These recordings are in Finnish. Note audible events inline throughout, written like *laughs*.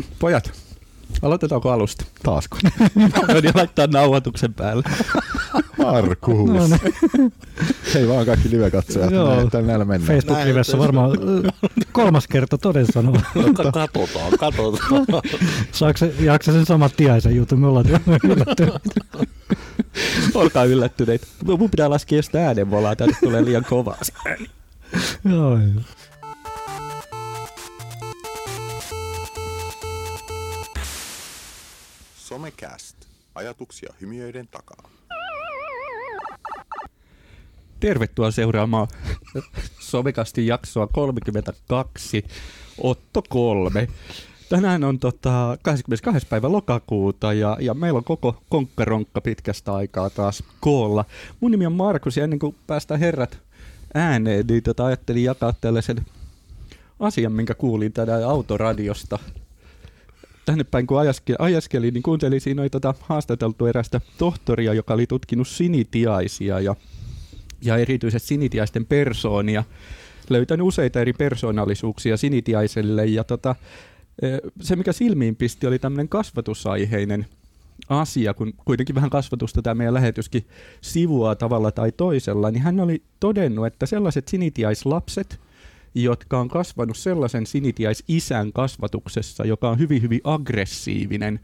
*clears throat* Pojat, aloitetaanko alusta? Taasko? *laughs* Voin laittaa nauhoituksen päälle. *laughs* Markus. No niin. *laughs* Hei vaan kaikki live-katsojat, Joo. näin, näillä mennään. Facebook-livessä varmaan äh, kolmas kerta toden sanoa. Katsotaan, katsotaan. Saako se, jaksa sen saman tiaisen jutun? Me ollaan yllättyneet. Olkaa yllättyneitä. Mun pitää laskea jostain äänen, me ollaan tänne tulee liian kovaa. ääni. Joo, joo. Somecast. Ajatuksia hymiöiden takaa. Tervetuloa seuraamaan Somekastin jaksoa 32, Otto 3. Tänään on tota 22. päivä lokakuuta ja, ja meillä on koko konkkaronkka pitkästä aikaa taas koolla. Mun nimi on Markus ja ennen kuin päästään herrat ääneen, niin tota ajattelin jakaa tällaisen asian, minkä kuulin tänään autoradiosta. Tänne päin kun ajaskelin, ajaskelin niin kuuntelin oli tota haastateltu erästä tohtoria, joka oli tutkinut sinitiaisia ja ja erityisesti sinitiaisten persoonia. Löytänyt useita eri persoonallisuuksia sinitiaiselle ja tota, eh, se mikä silmiin pisti oli tämmöinen kasvatusaiheinen asia, kun kuitenkin vähän kasvatusta tämä meidän lähetyskin sivuaa tavalla tai toisella, niin hän oli todennut, että sellaiset sinitiaislapset, jotka on kasvanut sellaisen sinitiaisisän kasvatuksessa, joka on hyvin hyvin aggressiivinen,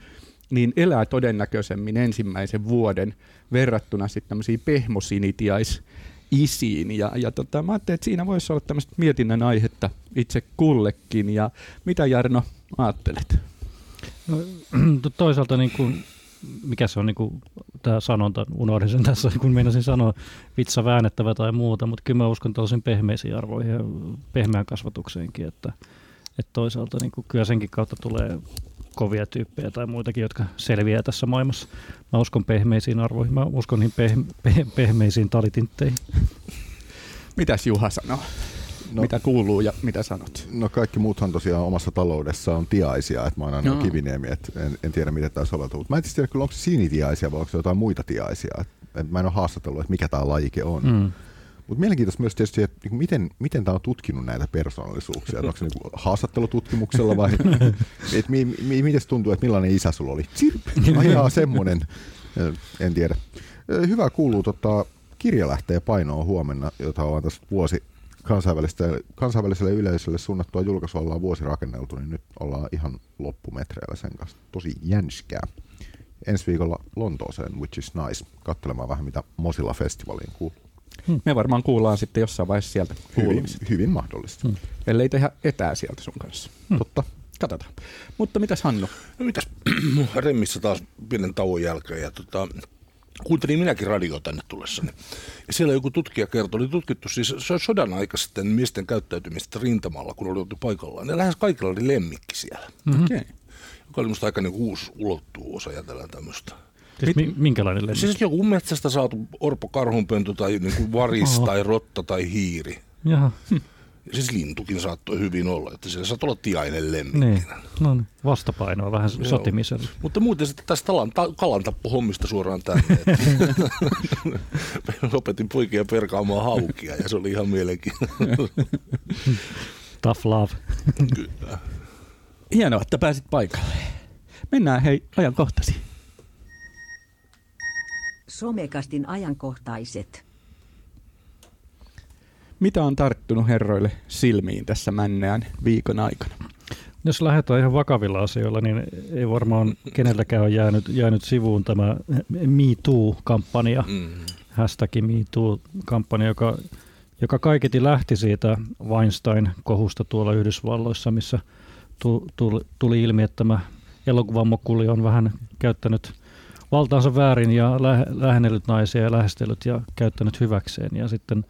niin elää todennäköisemmin ensimmäisen vuoden verrattuna sitten tämmöisiin pehmosinitiais isiin. Ja, ja tota, mä ajattelin, että siinä voisi olla tämmöistä mietinnän aihetta itse kullekin. Ja mitä Jarno ajattelet? No, *clears throat* to- toisaalta niin kuin, mikä se on niin kuin, tämä sanonta, unohdin sen tässä, kun meinasin sanoa vitsa väännettävä tai muuta, mutta kyllä mä uskon tällaisiin pehmeisiin arvoihin ja pehmeään kasvatukseenkin, että, että toisaalta niin kuin, kyllä senkin kautta tulee kovia tyyppejä tai muitakin, jotka selviää tässä maailmassa. Mä uskon pehmeisiin arvoihin, mä uskon niin peh- peh- pehmeisiin talitintteihin. Mitäs Juha sanoo? No. No. Mitä kuuluu ja mitä sanot? No kaikki muuthan tosiaan omassa taloudessa on tiaisia, että mä oon aina Joo. kiviniemi, että en, en tiedä miten tämä soveltuu. Mä en tiedä kyllä, onko se sinitiaisia vai onko se jotain muita tiaisia. Et, et mä en ole haastatellut, että mikä tämä lajike on. Mm. Mutta mielenkiintoista myös tietysti, että niinku miten, miten tämä on tutkinut näitä persoonallisuuksia. Onko se niinku haastattelututkimuksella vai *laughs* et mi, mi, miten se tuntuu, että millainen isä sulla oli? Tsirp, ajaa semmonen. Ö, En tiedä. Ö, Hyvä kuuluu, tota, kirja lähtee painoon huomenna, jota ollaan tässä vuosi kansainvälistä, kansainväliselle yleisölle suunnattua julkaisua ollaan vuosi rakenneltu, niin nyt ollaan ihan loppumetreillä sen kanssa. Tosi jänskää. Ensi viikolla Lontooseen, which is nice, katselemaan vähän mitä Mozilla Festivaliin kuuluu. Me varmaan kuullaan sitten jossain vaiheessa sieltä Hyvin, hyvin mahdollista. Hmm. Ellei tehdä etää sieltä sun kanssa. Totta. Katsotaan. Mutta mitäs Hannu? No mitäs, *clears throat* remmissä taas pienen tauon jälkeen ja tota, kuuntelin minäkin radio tänne tullessani. Ja siellä joku tutkija kertoi, oli tutkittu siis so- sodan aikaisten miesten käyttäytymistä rintamalla, kun oli oltu paikallaan. Ja lähes kaikilla oli lemmikki siellä, Mm-hmm. Okay. joka oli musta aika niin uusi ulottuvuus, ajatellaan tämmöistä. Siis mi- minkälainen lemmikki? Siis joku metsästä saatu orpo karhunpentu tai niin kuin varis tai rotta tai hiiri. Jaha, Ja siis lintukin saattoi hyvin olla, että siellä saattoi olla tiainen lemmikki. niin. No niin, vastapainoa vähän Joo. sotimiselle. Mutta muuten sitten tästä talan, ta, kalantappuhommista suoraan tänne. että *laughs* Opetin poikia perkaamaan haukia ja se oli ihan mielenkiintoista. Tough love. Kyllä. Hienoa, että pääsit paikalle. Mennään hei ajankohtasi. Somekastin ajankohtaiset. Mitä on tarttunut herroille silmiin tässä männeän viikon aikana? Jos lähdetään ihan vakavilla asioilla, niin ei varmaan kenelläkään ole jäänyt, jäänyt sivuun tämä Me Too-kampanja, Mm. hashtag Me Too-kampanja, joka, joka kaiketi lähti siitä Weinstein-kohusta tuolla Yhdysvalloissa, missä tu, tuli, tuli ilmi, että tämä elokuvamokuli on vähän käyttänyt valtaansa väärin ja lä, lähennellyt naisia ja lähestellyt ja käyttänyt hyväkseen. Ja sitten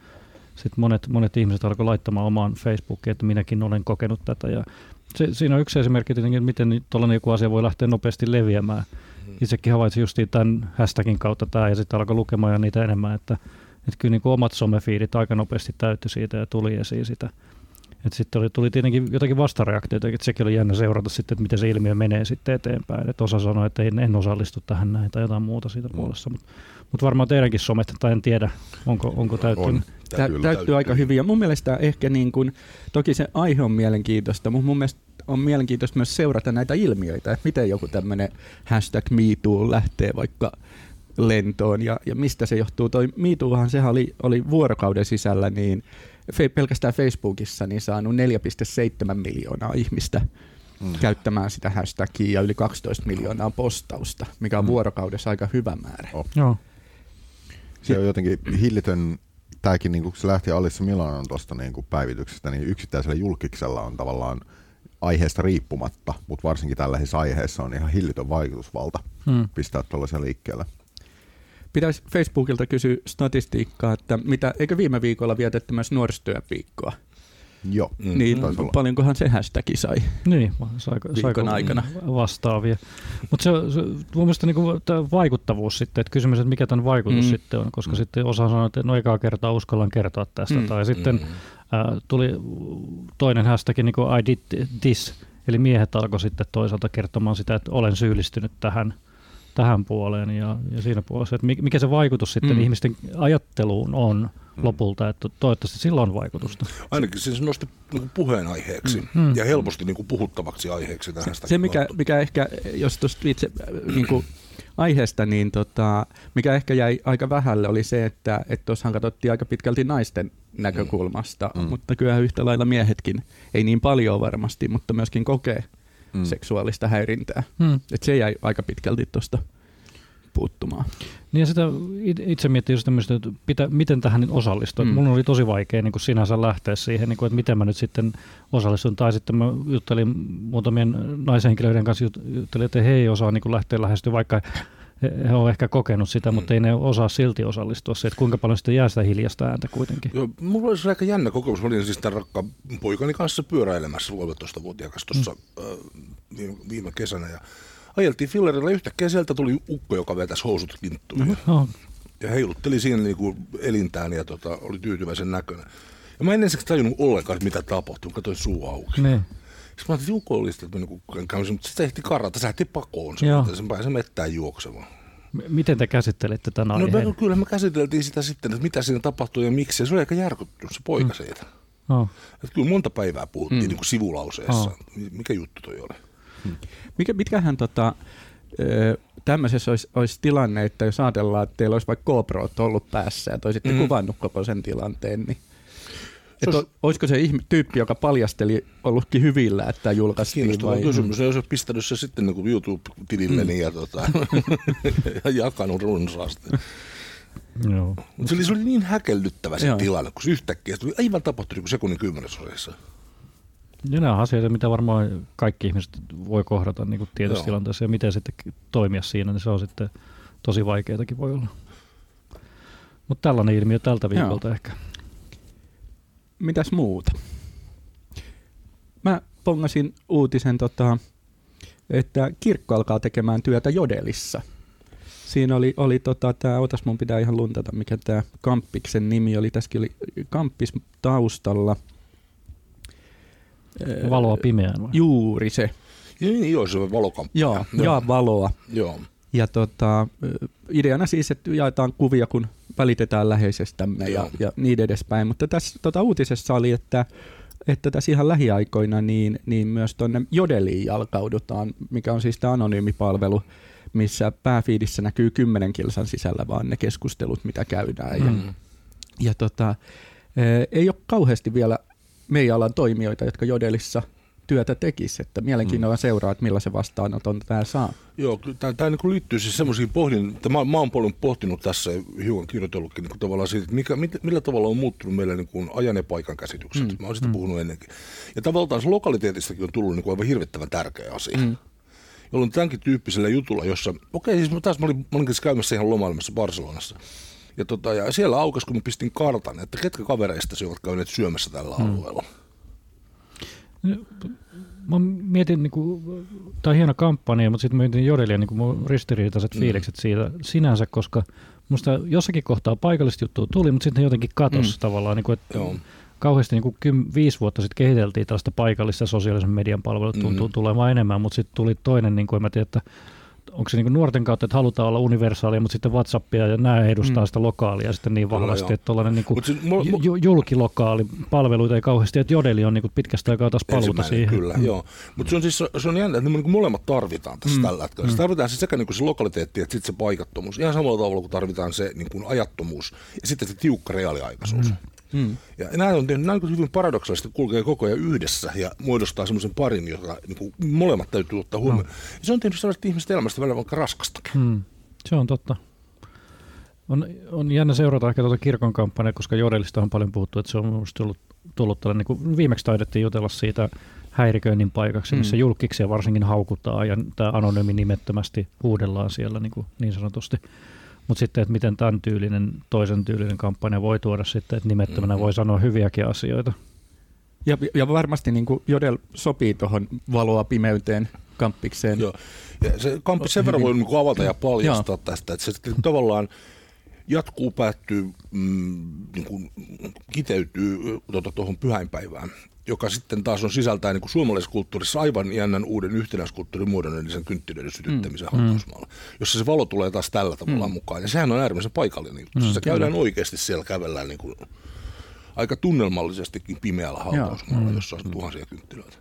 sit monet, monet ihmiset alkoi laittamaan omaan Facebookiin, että minäkin olen kokenut tätä. Ja se, siinä on yksi esimerkki tietenkin, että miten tuollainen joku asia voi lähteä nopeasti leviämään. Itsekin havaitsin justiin tämän hashtagin kautta tämä ja sitten alkoi lukemaan jo niitä enemmän, että, että kyllä niin kuin omat somefiidit aika nopeasti täyttyi siitä ja tuli esiin sitä. Et sitten oli, tuli tietenkin jotakin vastareaktioita, että sekin oli jännä seurata sitten, että miten se ilmiö menee sitten eteenpäin. Et osa sanoi, että en, en osallistu tähän näin tai jotain muuta siitä puolesta. Mutta mut varmaan teidänkin somet, tai en tiedä, onko, onko täyttynyt. On. Tä, Kyllä. täyttyy aika hyvin. Ja mun mielestä ehkä niin kuin, toki se aihe on mielenkiintoista, mutta mun mielestä on mielenkiintoista myös seurata näitä ilmiöitä, että miten joku tämmöinen hashtag MeToo lähtee vaikka lentoon ja, ja mistä se johtuu. Toi MeToohan sehän oli, oli vuorokauden sisällä niin fe, pelkästään Facebookissa niin saanut 4,7 miljoonaa ihmistä mm. käyttämään sitä hashtagia ja yli 12 miljoonaa postausta, mikä on mm. vuorokaudessa aika hyvä määrä. Oh. Joo. Se on jotenkin hillitön, tämäkin niin kun se lähti Alissa Milanon tuosta niin päivityksestä, niin yksittäisellä julkiksella on tavallaan aiheesta riippumatta, mutta varsinkin tällaisessa aiheessa on ihan hillitön vaikutusvalta hmm. pistää tuollaisen liikkeelle. Pitäisi Facebookilta kysyä statistiikkaa, että mitä, eikö viime viikolla vietetty myös nuorisotyöviikkoa? Joo. Mm. Niin paljonkohan se hashtag sai niin, saiko, saiko aikana vastaavia. Mutta se, se mun mielestä niinku, vaikuttavuus sitten, että kysymys, että mikä tämän vaikutus mm. sitten on, koska mm. sitten osa sanoo, että no ekaa kertaa uskallan kertoa tästä, mm. tai sitten mm. äh, tuli toinen hashtag, niin kuin I did this, eli miehet alkoi sitten toisaalta kertomaan sitä, että olen syyllistynyt tähän – tähän puoleen ja, ja siinä puolessa, että mikä se vaikutus sitten mm. ihmisten ajatteluun on mm. lopulta, että toivottavasti sillä on vaikutusta. Ainakin siis nosti niin puheenaiheeksi mm. mm. ja helposti niin kuin puhuttavaksi aiheeksi tähän. Se, mikä, mikä ehkä, jos tuosta itse niin kuin aiheesta, niin tota, mikä ehkä jäi aika vähälle oli se, että tuossahan katsottiin aika pitkälti naisten näkökulmasta, mm. mutta kyllä yhtä lailla miehetkin, ei niin paljon varmasti, mutta myöskin kokee mm. seksuaalista häirintää. Mm. Et se jäi aika pitkälti tuosta puuttumaan. Niin ja sitä itse miettii just tämmöistä, että pitä, miten tähän nyt osallistua. Mm. Mulla oli tosi vaikea niin kuin sinänsä lähteä siihen, niin kuin, että miten mä nyt sitten osallistun. Tai sitten mä juttelin muutamien naishenkilöiden kanssa, juttelin, että he ei osaa niin kuin lähteä lähestyä, vaikka he ovat ehkä kokenut sitä, mm. mutta ei ne osaa silti osallistua se, että kuinka paljon sitten jää sitä hiljasta ääntä kuitenkin. Joo, mulla olisi aika jännä kokemus. Mä olin siis tämän rakkaan poikani kanssa pyöräilemässä 13-vuotiaakas tuossa mm. äh, viime, viime kesänä ja ajeltiin fillerilla yhtäkkiä sieltä tuli ukko, joka vetäisi housut kinttuun. Mm-hmm. Oh. Ja heilutteli siinä niinku elintään ja tota, oli tyytyväisen näköinen. Ja mä en ensiksi tajunnut ollenkaan, mitä tapahtui, katsoin suu auki. Ne. Sitten mä ajattelin, että oli että mä niinku käyn, mutta sitten ehti karata, se ehti pakoon, se, sen pääsi mettään juoksemaan. Miten te käsittelitte tämän no, aiheen? No, kyllä me käsiteltiin sitä sitten, että mitä siinä tapahtui ja miksi. Ja se oli aika järkyttynyt se poika mm. siitä. Oh. Että kyllä monta päivää puhuttiin mm. niin kuin sivulauseessa. Oh. Mikä juttu toi oli? Hmm. Mikä, mitkähän tota, tämmöisessä olisi, olisi tilanne, että jos ajatellaan, että teillä olisi vaikka GoPro ollut päässä ja toisitte mm. kuvannut koko sen tilanteen, niin että olisi... olisiko se ihme, tyyppi, joka paljasteli, ollutkin hyvillä, että julkaistiin? Kiinnostava vai? kysymys. Jos olisi pistänyt se sitten niin YouTube-tilille mm. ja, tota, *laughs* ja jakanut runsaasti. Joo. Mutta se oli, se oli niin häkellyttävä se Joo. tilanne, kun se yhtäkkiä se tuli aivan tapahtui niin sekunnin kymmenesosassa. Ja nämä on asioita, mitä varmaan kaikki ihmiset voi kohdata niin kuin tietyssä Joo. tilanteessa ja miten sitten toimia siinä, niin se on sitten tosi vaikeatakin voi olla. Mutta tällainen ilmiö tältä viikolta Joo. ehkä. Mitäs muuta? Mä pongasin uutisen, tota, että kirkko alkaa tekemään työtä Jodelissa. Siinä oli, oli tota, tämä, otas mun pitää ihan luntata, mikä tämä Kamppiksen nimi oli. Tässäkin oli Kamppis taustalla – Valoa pimeään vai? Juuri se. Niin, joo, se on valokampanja. Joo, joo. ja valoa. Joo. Ja tota, ideana siis, että jaetaan kuvia, kun välitetään läheisestämme ja, ja niin edespäin. Mutta tässä tota, uutisessa oli, että, että tässä ihan lähiaikoina niin, niin myös tuonne Jodeliin jalkaudutaan, mikä on siis tämä anonyymipalvelu, missä pääfiidissä näkyy kymmenen kilsan sisällä vaan ne keskustelut, mitä käydään. Mm. Ja, ja tota, ei ole kauheasti vielä meidän alan toimijoita, jotka Jodelissa työtä tekisi, että mielenkiinnolla mm. seuraa, että millaisen vastaanoton tämä saa. Joo, tämä niin liittyy siis semmoisiin pohdin, että mä, mä oon paljon pohtinut tässä hiukan kirjoitellutkin niin tavallaan siitä, että mikä, millä tavalla on muuttunut meillä niin kuin ajan ja paikan käsitykset. Mm. Mä oon siitä mm. puhunut ennenkin. Ja tavallaan se lokaliteetistakin on tullut niin kuin aivan hirvittävän tärkeä asia. Mm. Jolloin tämänkin tyyppisellä jutulla, jossa, okei, okay, siis taas mä olin, mä olin käymässä ihan lomailemassa Barcelonassa. Ja, tota, ja siellä aukesi, kun mä pistin kartan, että ketkä kavereista se ovat käyneet syömässä tällä hmm. alueella. Mä mietin, niin kuin, tämä on hieno kampanja, mutta sitten mietin Jodelia niin kuin ristiriitaiset mm. fiilikset siitä sinänsä, koska musta jossakin kohtaa paikallista juttua tuli, mutta sitten jotenkin katosi mm. tavallaan, niin kuin, että Joo. kauheasti niin kuin kym, viisi vuotta sitten kehiteltiin tällaista paikallista sosiaalisen median palvelua, tuntuu mm. tulemaan enemmän, mutta sitten tuli toinen, niin kuin, en mä tiedä, että onko se niin nuorten kautta, että halutaan olla universaalia, mutta sitten Whatsappia ja nämä edustaa mm. sitä lokaalia sitten niin vahvasti, että tuollainen niin siis ju, julkilokaali palveluita ei kauheasti, että Jodeli on niin pitkästä aikaa taas paluuta siihen. Kyllä, mm. joo. Mutta se on siis se on jännä, että niin molemmat tarvitaan tässä mm. tällä hetkellä. Mm. tarvitaan se sekä niin kuin se lokaliteetti että sitten se paikattomuus. Ihan samalla tavalla kuin tarvitaan se niin kuin ajattomuus ja sitten se tiukka reaaliaikaisuus. Mm. Mm. Ja nämä on, nämä on hyvin paradoksaalisesti kulkee koko ajan yhdessä ja muodostaa semmoisen parin, joka niin kuin molemmat täytyy ottaa huomioon. No. Ja se on tehnyt sellaista ihmisten elämästä välillä vaikka raskastakin. Mm. Se on totta. On, on jännä seurata ehkä tuota kirkon kampanjaa, koska Jodelista on paljon puhuttu, että se on minusta tullut, tullut tällainen, niin kuin viimeksi taidettiin jutella siitä häiriköinnin paikaksi, missä Mm. julkiksia varsinkin haukutaan ja tämä anonyymi nimettömästi huudellaan siellä niin, kuin niin sanotusti. Mutta sitten, että miten tämän tyylinen, toisen tyylinen kampanja voi tuoda sitten, että nimettömänä Mhm. voi sanoa hyviäkin asioita. Ja, ja varmasti niin kuin Jodel sopii tuohon valoa pimeyteen kamppikseen. Joo. Ja se kamppi sen verran voi niin kuin avata ja paljastaa tästä, että se tavallaan jatkuu, päättyy, mm, niin kuin kiteytyy tuota, tuohon pyhäinpäivään, joka sitten taas on sisältää niin kuin suomalaisessa kulttuurissa aivan jännän uuden yhtenäiskulttuurin muodon, eli sen kynttilöiden sytyttämisen mm. hautausmaalla, jossa se valo tulee taas tällä tavalla mm. mukaan. Ja sehän on äärimmäisen paikallinen juttu. Mm, se käydään oikeasti siellä kävellään niin kuin, aika tunnelmallisestikin pimeällä hautausmaalla, jossa on tuhansia kynttilöitä.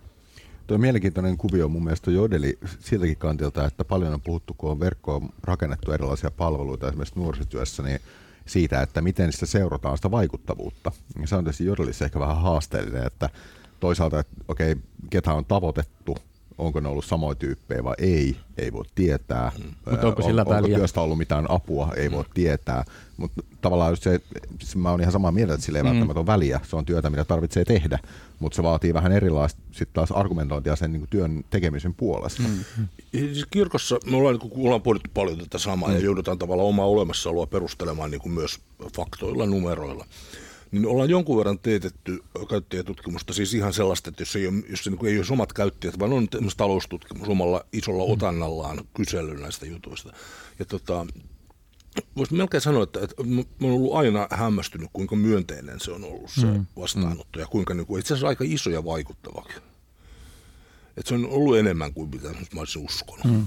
Tuo on mielenkiintoinen kuvio mun mielestä Jodeli siltäkin kantilta, että paljon on puhuttu, kun on verkkoon rakennettu erilaisia palveluita esimerkiksi nuorisotyössä, niin siitä, että miten sitä seurataan sitä vaikuttavuutta. Ja se on tietysti Jodelissa ehkä vähän haasteellinen, että toisaalta, että okei, ketä on tavoitettu, onko ne ollut samoja tyyppejä vai ei, ei voi tietää. Mutta onko sillä on, onko työstä ollut mitään apua, ei voi tietää. Mutta tavallaan just se, siis mä oon ihan samaa mieltä, että sillä ei Mm. välttämättä ole väliä. Se on työtä, mitä tarvitsee tehdä, mutta se vaatii vähän erilaista sit taas argumentointia sen niin työn tekemisen puolesta. Mm. Siis kirkossa me ollaan, niin kuin, ollaan pohdittu paljon tätä samaa mm. ja joudutaan tavallaan omaa olemassaoloa perustelemaan niin kuin myös faktoilla, numeroilla. Niin ollaan jonkun verran teetetty käyttäjätutkimusta, siis ihan sellaista, että jos ei ole, jos se niin kuin ei ole omat käyttäjät, vaan on tämmöistä taloustutkimus omalla isolla otannallaan kysely näistä jutuista. Ja tota, Voisi melkein sanoa, että, että mä mä oon ollut aina hämmästynyt, kuinka myönteinen se on ollut se mm. vastaanotto ja kuinka niin kuin, itse asiassa aika iso ja vaikuttavakin. Että se on ollut enemmän kuin mitä mä olisin uskonut. Mm.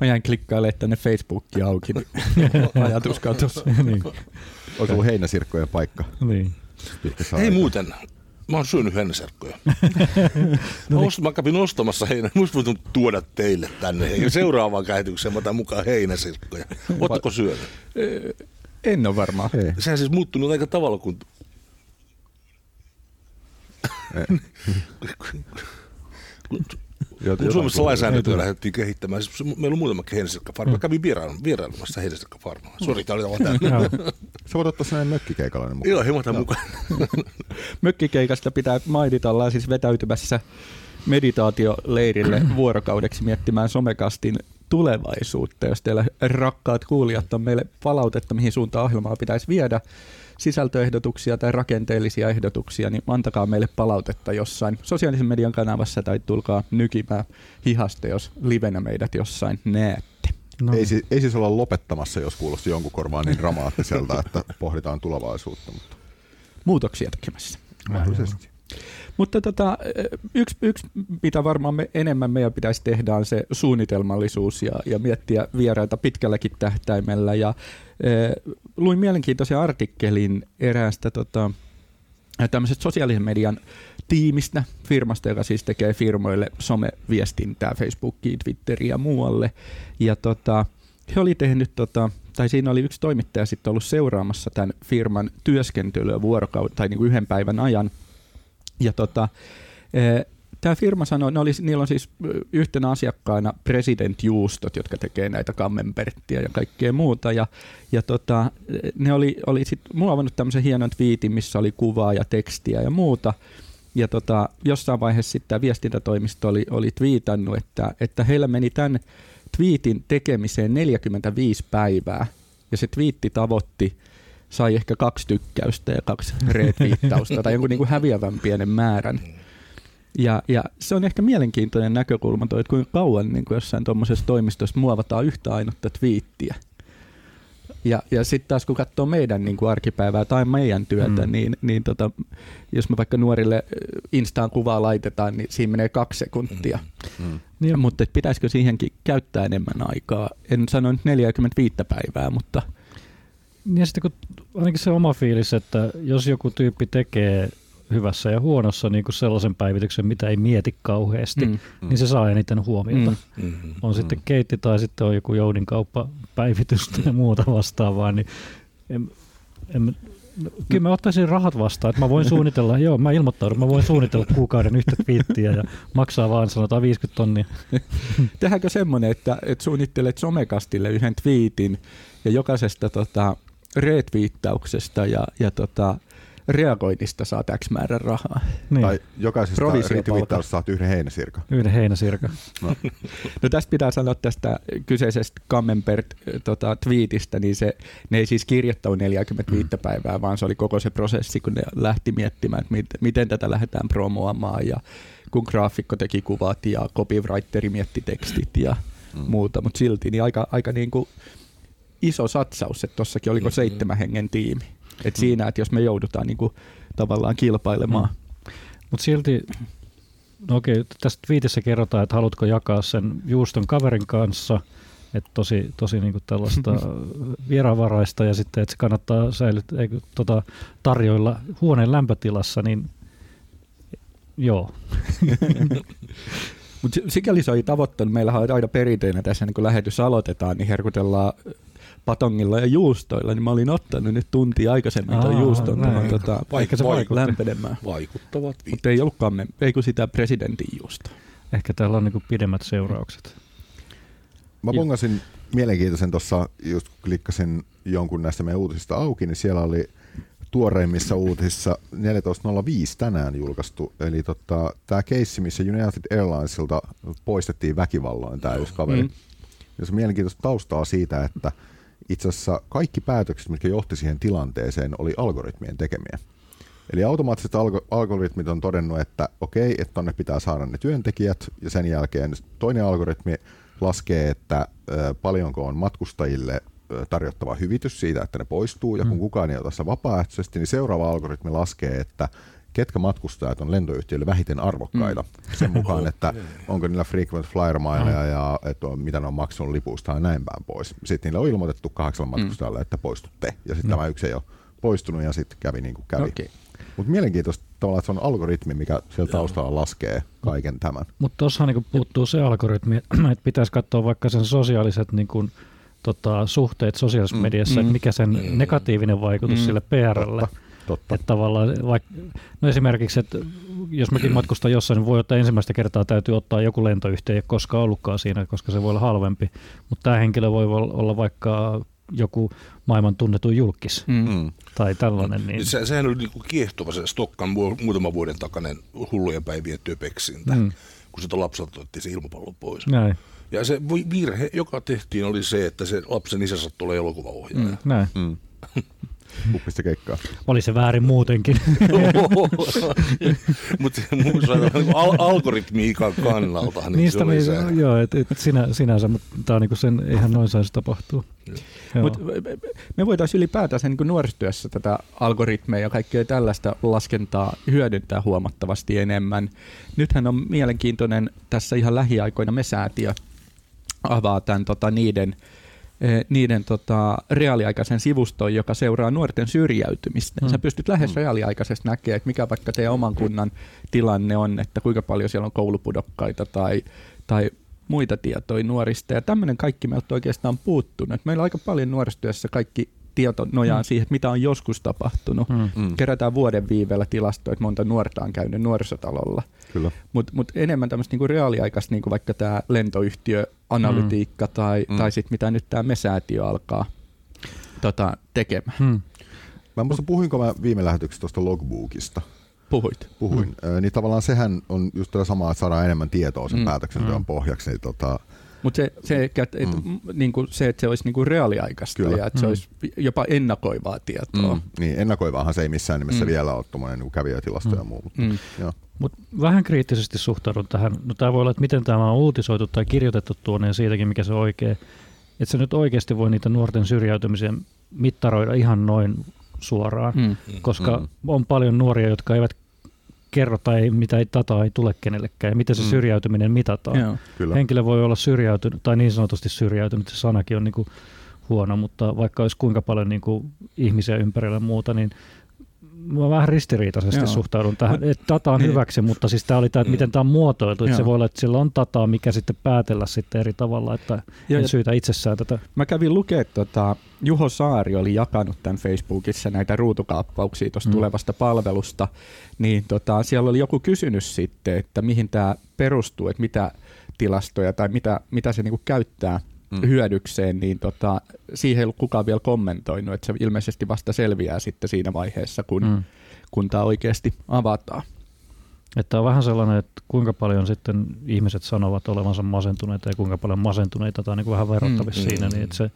Mä jäin klikkailemaan tänne Facebookiin auki, niin *laughs* ajatus katosi. *laughs* niin. Olisi ollut heinäsirkkojen paikka. niin. aikaa. muuten, mä oon syönyt heinäserkkoja. mä, *laughs* ost, mä kävin ostamassa heinä, musta voisin tuoda teille tänne. Ja seuraavaan käsitykseen mä otan mukaan heinäsirkkoja. Ootteko syönyt? En ole varmaan. Ei. Sehän siis muuttunut aika tavalla, kun Kun jotain Suomessa lainsäädäntöä lähdettiin kehittämään, siis meillä on muutama heinäsirkkafarma. Mm. Kävin vierailu, vierailemassa heinäsirkkafarmaa. Sori, tämä oli aivan. Joo. *laughs* Sä voit ottaa sellainen mökkikeikalainen mukaan. Joo, himotan mukaan. *laughs* Mökkikeikasta pitää mainita, ollaan siis vetäytymässä meditaatioleirille *clears throat* vuorokaudeksi miettimään somekastin tulevaisuutta. Jos teillä rakkaat kuulijat on meille palautetta, mihin suuntaan ohjelmaa pitäisi viedä, sisältöehdotuksia tai rakenteellisia ehdotuksia, niin antakaa meille palautetta jossain sosiaalisen median kanavassa tai tulkaa nykimään hihasta, jos livenä meidät jossain näette. No, Ei, siis, ei siis olla lopettamassa, jos kuulosti jonkun korvaan niin dramaattiselta, että pohditaan tulevaisuutta, mutta Muutoksia tekemässä. mahdollisesti. Mutta tota, yksi, yksi, mitä varmaan me enemmän meidän pitäisi tehdä, on se suunnitelmallisuus ja, ja miettiä vieraita pitkälläkin tähtäimellä. Ja, e, luin mielenkiintoisen artikkelin eräästä tota, tämmöisestä sosiaalisen median tiimistä, firmasta, joka siis tekee firmoille someviestintää Facebookiin, Twitteriin ja muualle. Ja tota, he oli tehnyt, tota, tai siinä oli yksi toimittaja sitten ollut seuraamassa tämän firman työskentelyä vuorokauden tai niin kuin yhden päivän ajan. Ja tota, tämä firma sanoi, ne oli, niillä on siis yhtenä asiakkaana President Juustot, jotka tekee näitä kammenperttiä ja kaikkea muuta. Ja, ja tota, ne oli, oli sit muovannut tämmöisen hienon twiitin, missä oli kuvaa ja tekstiä ja muuta. Ja tota, jossain vaiheessa sitten tämä viestintätoimisto oli, oli twiitannut, että, että heillä meni tämän twiitin tekemiseen 45 päivää. Ja se twiitti tavoitti, sai ehkä kaksi tykkäystä ja kaksi retweettausta tai jonkun niin kuin häviävän pienen määrän. Ja, ja se on ehkä mielenkiintoinen näkökulma toi, että kuinka kauan niin kuin jossain tuommoisessa toimistossa muovataan yhtä ainutta twiittiä. Ja, ja sitten taas kun katsoo meidän niin kuin arkipäivää tai meidän työtä, Mm. niin, niin tota, jos me vaikka nuorille ö, Instaan kuvaa laitetaan, niin siinä menee kaksi sekuntia. Mm. Niin, Mutta et pitäisikö siihenkin käyttää enemmän aikaa? En sano nyt 45 päivää, mutta Niin ja sitten kun ainakin se oma fiilis, että jos joku tyyppi tekee hyvässä ja huonossa niin kuin sellaisen päivityksen, mitä ei mieti kauheasti, mm. mm, niin se saa eniten huomiota. Mm. Mm. Mm-hmm. On mm. sitten keitti tai sitten on joku Joudin kauppapäivitystä ja muuta vastaavaa, niin en, en, no, kyllä mä ottaisin rahat vastaan, että mä voin suunnitella, joo mä ilmoittaudun, mä voin suunnitella kuukauden yhtä twiittiä ja maksaa vaan sanotaan 50 tonnia. tehdäänkö semmoinen, että, että suunnittelet somekastille yhden twiitin ja jokaisesta tota, retweettauksesta ja, ja tota, reagoinnista saat X määrän rahaa. Niin, Tai jokaisesta retweettausta saat yhden heinäsirkan. yhden heinäsirka. *laughs* No tästä pitää sanoa tästä kyseisestä Camembert tota, twiitistä, niin se, ne ei siis kirjoittanut 45 mm. päivää, vaan se oli koko se prosessi, kun ne lähti miettimään, että mit, miten tätä lähdetään promoamaan ja kun graafikko teki kuvat ja copywriteri mietti tekstit ja mm. muuta, mutta silti niin aika, aika niin kuin iso satsaus, että tuossakin oliko Mm. seitsemän hengen tiimi. Et siinä, että jos me joudutaan niin kuin tavallaan kilpailemaan. Mutta silti, no okei, tässä twiitissä kerrotaan, että haluatko jakaa sen juuston kaverin kanssa, että tosi, tosi niinku tällaista *laughs* vieraanvaraista ja sitten, että se kannattaa säilyt, eikö, tota, tarjoilla huoneen lämpötilassa, niin joo. *laughs* Mutta sikäli se oli tavoittanut. Meillähän on aina perinteinä tässä, niin kun lähetys aloitetaan, niin herkutellaan patongilla ja juustoilla, niin mä olin ottanut nyt tuntia aikaisemmin tuon juuston tuohon tota, Eikä se vaikuta. lämpenemään. Vaikuttavat Mutta ei ollutkaan me, ei kun sitä presidentin juusta. Ehkä täällä on niinku pidemmät seuraukset. Mä Joo. bongasin mielenkiintoisen tuossa, just kun klikkasin jonkun näistä meidän uutisista auki, niin siellä oli tuoreimmissa uutisissa 14.05 tänään julkaistu. Eli tota, tämä keissi, missä United Airlinesilta poistettiin väkivalloin tämä yksi kaveri. Mm. Mm. Ja se on mielenkiintoista taustaa siitä, että itse asiassa kaikki päätökset, mitkä johti siihen tilanteeseen, oli algoritmien tekemiä. Eli automaattiset algo- algoritmit on todennut, että okei, että tonne pitää saada ne työntekijät, ja sen jälkeen toinen algoritmi laskee, että ö, paljonko on matkustajille ö, tarjottava hyvitys siitä, että ne poistuu, ja kun Mm. kukaan ei ota sitä vapaaehtoisesti, niin seuraava algoritmi laskee, että ketkä matkustajat on lentoyhtiöille vähiten arvokkaita. Mm. Sen mukaan, *laughs* että onko niillä frequent flyer mileja ja että on, mitä ne on maksanut lipusta ja näin päin pois. Sitten niille on ilmoitettu kahdeksalla matkustajalle, että poistutte. Ja sitten Mm. tämä yksi ei ole poistunut ja sitten kävi niin kuin kävi. Okei. Mutta mielenkiintoista tavallaan, että se on algoritmi, mikä siellä taustalla laskee kaiken tämän. Mutta tuossahan niinku puuttuu se algoritmi, *clears throat* että pitäisi katsoa vaikka sen sosiaaliset niinku, tota, suhteet sosiaalisessa Mm, mediassa, mm, että mikä sen mm. negatiivinen vaikutus Mm, sille PRlle. Totta, totta. Että tavallaan, vaikka, no esimerkiksi, että jos mäkin matkustan jossain, niin voi ottaa ensimmäistä kertaa täytyy ottaa joku lentoyhtiö, ei ole koskaan ollutkaan siinä, koska se voi olla halvempi. Mutta tämä henkilö voi olla vaikka joku maailman tunnettu julkis Mm. Mm. tai tällainen. Niin, Se, sehän oli niinku kiehtova se Stokkan mu- muutaman vuoden takainen hullujen päivien työpeksintä, Mm. mm. kun sitä lapselta otettiin se ilmapallo pois. näin, Ja se virhe, joka tehtiin, oli se, että se lapsen isä sattui olla elokuvaohjaaja. mm, näin. Mm. *laughs* Kuppista keikkaa. Oli se väärin muutenkin. *laughs* Mutta niin al- algoritmiikan kannalta, niin Niistä se oli me, se. joo, et, et sinä, sinänsä, mutta niinku sen, eihän noin saisi tapahtua. Mut me voitaisiin ylipäätänsä niin nuorisotyössä tätä algoritmeja ja kaikkea tällaista laskentaa hyödyntää huomattavasti enemmän. Nythän on mielenkiintoinen tässä ihan lähiaikoina me säätiö avaa tämän tota, niiden niiden tota, reaaliaikaisen sivuston, joka seuraa nuorten syrjäytymistä. Mm. Mm. Sä pystyt lähes Mm. reaaliaikaisesti näkemään, että mikä vaikka teidän oman kunnan tilanne on, että kuinka paljon siellä on koulupudokkaita tai, tai muita tietoja nuorista. Ja tämmöinen kaikki meiltä oikeastaan puuttunut. Meillä on aika paljon nuorisotyössä kaikki tieto nojaa Mm. mm. siihen, mitä on joskus tapahtunut. Mm. Mm. Mm. Kerätään vuoden viiveellä tilastoja, että monta nuorta on käynyt nuorisotalolla. Mutta mut enemmän tämmöistä niinku reaaliaikaista, niinku vaikka tämä lentoyhtiöanalytiikka tai, Mm. tai sitten mitä nyt tämä mesäätiö alkaa tota, tekemään. Hmm. Mä en muista, puhuinko mä viime lähetyksessä tuosta logbookista. Puhuit. Puhuin. Mm. Niin tavallaan sehän on just tätä samaa, että saadaan enemmän tietoa sen Mm. mm. päätöksenteon Mm. mm. pohjaksi. Niin tota, Mutta se, se, et, et, Mm. mm. niinku, se, että se olisi niinku reaaliaikaista Kyllä. ja että se Mm. olisi jopa ennakoivaa tietoa. mm. niin ennakoivaahan se ei missään nimessä Mm. vielä ole tuommoinen niin kävijätilasto Mm. ja muu. Mutta, Mm. joo. Mut vähän kriittisesti suhtaudun tähän. No tämä voi olla, että miten tämä on uutisoitu tai kirjoitettu tuonne ja siitäkin, mikä se oikea. että se nyt oikeasti voi niitä nuorten syrjäytymisen mittaroida ihan noin suoraan, Mm. koska Mm. on paljon nuoria, jotka eivät kerro tai mitä ei, dataa ei tule kenellekään ja miten se Mm. syrjäytyminen mitataan. Joo. Kyllä. Henkilö voi olla syrjäytynyt tai niin sanotusti syrjäytynyt, se sanakin on niin kuin huono, mutta vaikka olisi kuinka paljon niin kuin ihmisiä ympärillä ja muuta, niin mä vähän ristiriitaisesti Joo. Suhtaudun tähän. Että data on Niin. hyväksi, mutta siis tämä oli tämä, että miten tämä on muotoiltu. Että se voi olla, että sillä on dataa, mikä sitten päätellä sitten eri tavalla, että Joo, en ja- syytä itsessään tätä. Mä kävin lukea, tota, Juho Saari oli jakanut tämän Facebookissa näitä ruutukaappauksia tuosta Mm. tulevasta palvelusta, niin tota, siellä oli joku kysynyt sitten, että mihin tämä perustuu, että mitä tilastoja tai mitä, mitä se niinku käyttää Mm. hyödykseen, niin tota, siihen ei ollut kukaan vielä kommentoinut, että se ilmeisesti vasta selviää sitten siinä vaiheessa, kun, Mm. kun tämä oikeasti avataan. Että on vähän sellainen, että kuinka paljon sitten ihmiset sanovat olevansa masentuneita ja kuinka paljon masentuneita, tai niin kuin vähän verrattavissa mm, siinä, mm, niin että se,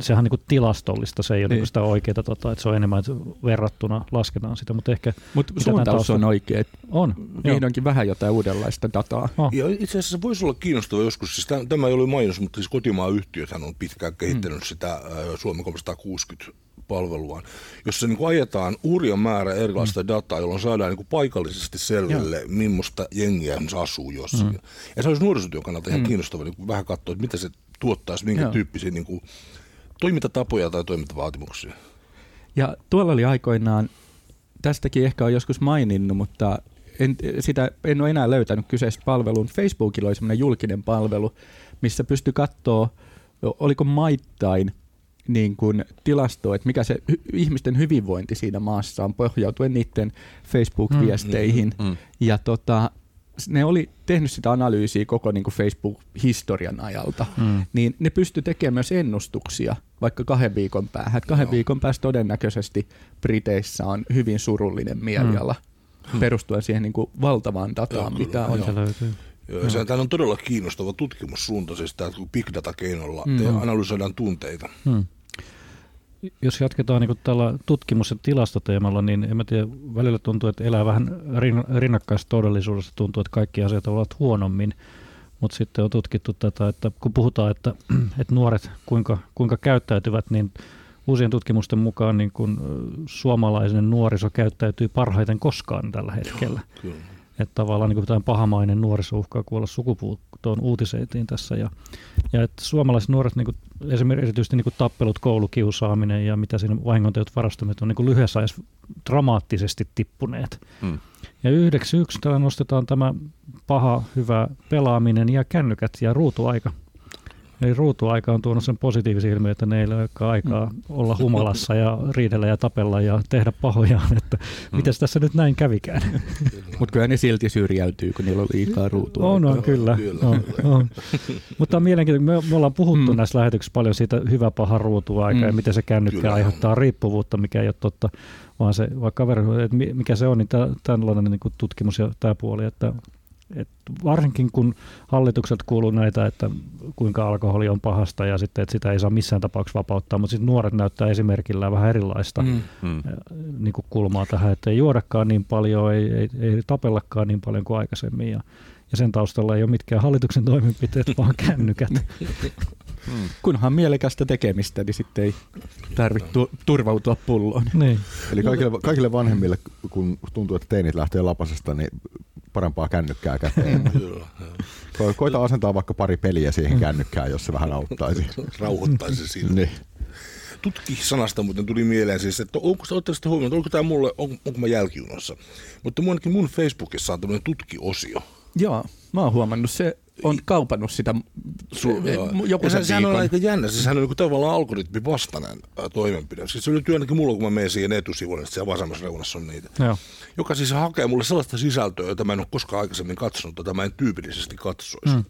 sehän on niin kuin tilastollista, se ei ole Niin. niin. sitä oikeaa, tota, että se on enemmän, että verrattuna lasketaan sitä, mutta ehkä Mutta suuntaus tämän on oikea, on. Vihdoinkin vähän jotain uudenlaista dataa. Oh. Ja itse asiassa se voisi olla kiinnostava joskus, siis tämä, tämä ei ole mainos, mutta siis kotimaan yhtiöthän on pitkään kehittänyt mm. sitä Suomen 360 palvelua, jossa niin kuin ajetaan hurja määrä erilaista mm. dataa, jolloin saadaan niin kuin paikallisesti selville, Joo. millaista jengiä asuu jossakin. Mm. Ja se olisi nuorisotyön kannalta ihan mm. kiinnostava niin kuin vähän katsoa, että mitä se tuottaisi, minkä Joo. tyyppisiä niin kuin, toimintatapoja tai toimintavaatimuksia. Ja tuolla oli aikoinaan, tästäkin ehkä on joskus maininnut, mutta en, sitä en ole enää löytänyt kyseistä palvelun. Facebookilla oli semmoinen julkinen palvelu, missä pystyi katsoa, oliko maittain niin kuin tilastoa, että mikä se ihmisten hyvinvointi siinä maassa on pohjautuen niiden Facebook-viesteihin. Mm. Ja tota, ne oli tehnyt sitä analyysiä koko niin kuin Facebook-historian ajalta, Mm. niin ne pysty tekemään myös ennustuksia vaikka kahden viikon päähän. Kahden Joo. viikon päästä todennäköisesti Briteissä on hyvin surullinen mieliala perustuen siihen niin kuin valtavaan dataan, Joo, mitä on. joo. Löytyy. Joo, Tämä on todella kiinnostava tutkimussuunta, siis tämä big data-keinolla Mm. mm. analysoidaan tunteita. Hmm. Jos jatketaan niin tällä tutkimus- ja tilastoteemalla, niin en mä tiedä, välillä tuntuu, että elää vähän rin- rinnakkaistodellisuudessa, tuntuu, että kaikki asiat ovat huonommin, mutta sitten on tutkittu tätä, että kun puhutaan, että, *clears throat* että nuoret kuinka, kuinka käyttäytyvät, niin uusien tutkimusten mukaan niin kun ö, suomalainen nuoriso käyttäytyy parhaiten koskaan tällä hetkellä. Kyllä. Että tavallaan niin kuin pahamainen nuoriso uhkaa kuolla sukupuuttoon uutiseitiin tässä. Ja, ja että suomalaiset nuoret, niin kuin, esimerkiksi erityisesti niin kuin tappelut, koulukiusaaminen ja mitä siinä vahingonteot varastaminen on niin kuin lyhyessä ajassa dramaattisesti tippuneet. Mm. Ja yhdeksi yksi täällä nostetaan tämä paha, hyvä pelaaminen ja kännykät ja ruutuaika. Eli ruutuaika on tuonut sen positiivisen ilmiön, että ne ei ole aikaa olla humalassa ja riidellä ja tapella ja tehdä pahojaan, että Mm. mitäs tässä nyt näin kävikään. *laughs* Mutta kyllä ne silti syrjäytyy, kun niillä on liikaa ruutua. On, on kyllä. Kyllä, on, on. Mutta on mielenkiintoista. Me, me ollaan puhuttu Mm. mm. näissä lähetyksissä paljon siitä hyvä paha ruutuaika mm. ja Mm. miten se kännykkä Kyllä. aiheuttaa riippuvuutta, mikä ei ole totta, vaan se vaikka kaveri, että mi- mikä se on, niin tä- tällainen niin tutkimus ja tämä puoli, että että varsinkin kun hallitukset kuuluu näitä, että kuinka alkoholi on pahasta ja sitten, että sitä ei saa missään tapauksessa vapauttaa, mutta sitten nuoret näyttää esimerkillä vähän erilaista mm. Mm. niin kuin kulmaa tähän, että ei juodakaan niin paljon, ei, ei, ei tapellakaan niin paljon kuin aikaisemmin ja, ja sen taustalla ei ole mitkään hallituksen toimenpiteet, vaan *laughs* kännykät. *laughs* Mm. Kunhan mielekästä tekemistä, niin sitten ei tarvitse tu- turvautua pulloon. niin. Eli kaikille, kaikille vanhemmille, kun tuntuu, että teinit lähtee lapasesta, niin parempaa kännykkää käteen. Kyllä, joo. Ko- Koita asentaa vaikka pari peliä siihen kännykkään, jos se vähän auttaisi. rauhoittaisi siinä. niin. Tutki-sanasta muuten tuli mieleen siis, että onko oletteko sitten huomioon, onko tämä mulle, on, onko mä jälkijunassa. Mutta mun, mun Facebookissa on tämmöinen tutkiosio. Joo, mä oon huomannut, se on kaupannut sitä Su- se- joo. joku ja sen se, sehän on viikon. aika jännä, sehän on niin tavallaan algoritmi vastainen toimenpide. Siis se löytyy ainakin mulla, kun mä menen siihen etusivuille, että siellä vasemmassa reunassa on niitä. Joo. Joka siis hakee mulle sellaista sisältöä, jota mä en ole koskaan aikaisemmin katsonut, jota mä en tyypillisesti katsoisi. Mm.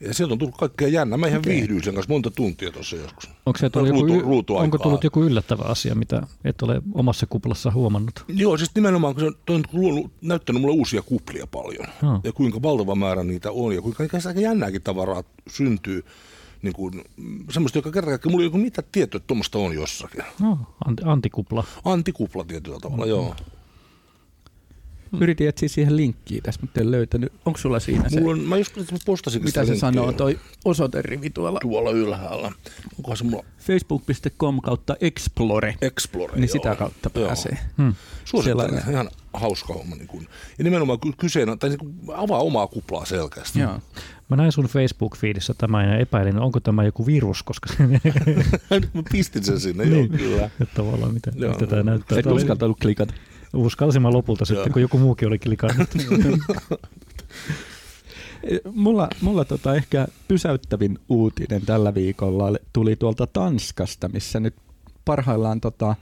Ja sieltä on tullut kaikkea jännää. Mä ihan okay. viihdyin sen kanssa monta tuntia tuossa joskus. Onko, se tullut Ruutu- joku, ruutuaikaa. onko tullut joku yllättävä asia, mitä et ole omassa kuplassa huomannut? Joo, siis nimenomaan, kun se on, on luonut, näyttänyt mulle uusia kuplia paljon. Joo. Ja kuinka valtava määrä niitä on ja kuinka aika jännääkin tavaraa syntyy. Niin kuin, mm, semmoista, joka kerran kaikkiaan, mulla ei ole mitään tietoa, että tuommoista on jossakin. No, anti, antikupla. Antikupla tietyllä tavalla, joo. Yritin etsiä siihen linkkiä tässä, mutta en löytänyt. Onko sulla siinä se? Mulla on, mä just mä postasin Mitä se linkkiä sanoo toi osoiterivi tuolla? tuolla ylhäällä. Onkohan se mulla Facebook.com kautta Explore. Explore? Niin joo. sitä kautta Joo. pääsee. Hmm. Suosittelen, Sellainen. ihan hauska homma. Niin kuin, ja nimenomaan ky- kyseen, tai niin kuin avaa omaa kuplaa selkeästi. Joo. Mä näin sun Facebook-feedissä tämän ja epäilin, onko tämä joku virus, koska se *laughs* Mä pistin sen sinne, *laughs* joo, kyllä. että tavallaan mitä, Joo. mitä tämä näyttää. Et uskaltanut klikata. Uskalsin mä lopulta sitten, Joo. kun joku muukin oli klikannut. *laughs* Mulla, mulla tota ehkä pysäyttävin uutinen tällä viikolla tuli tuolta Tanskasta, missä nyt parhaillaan tota,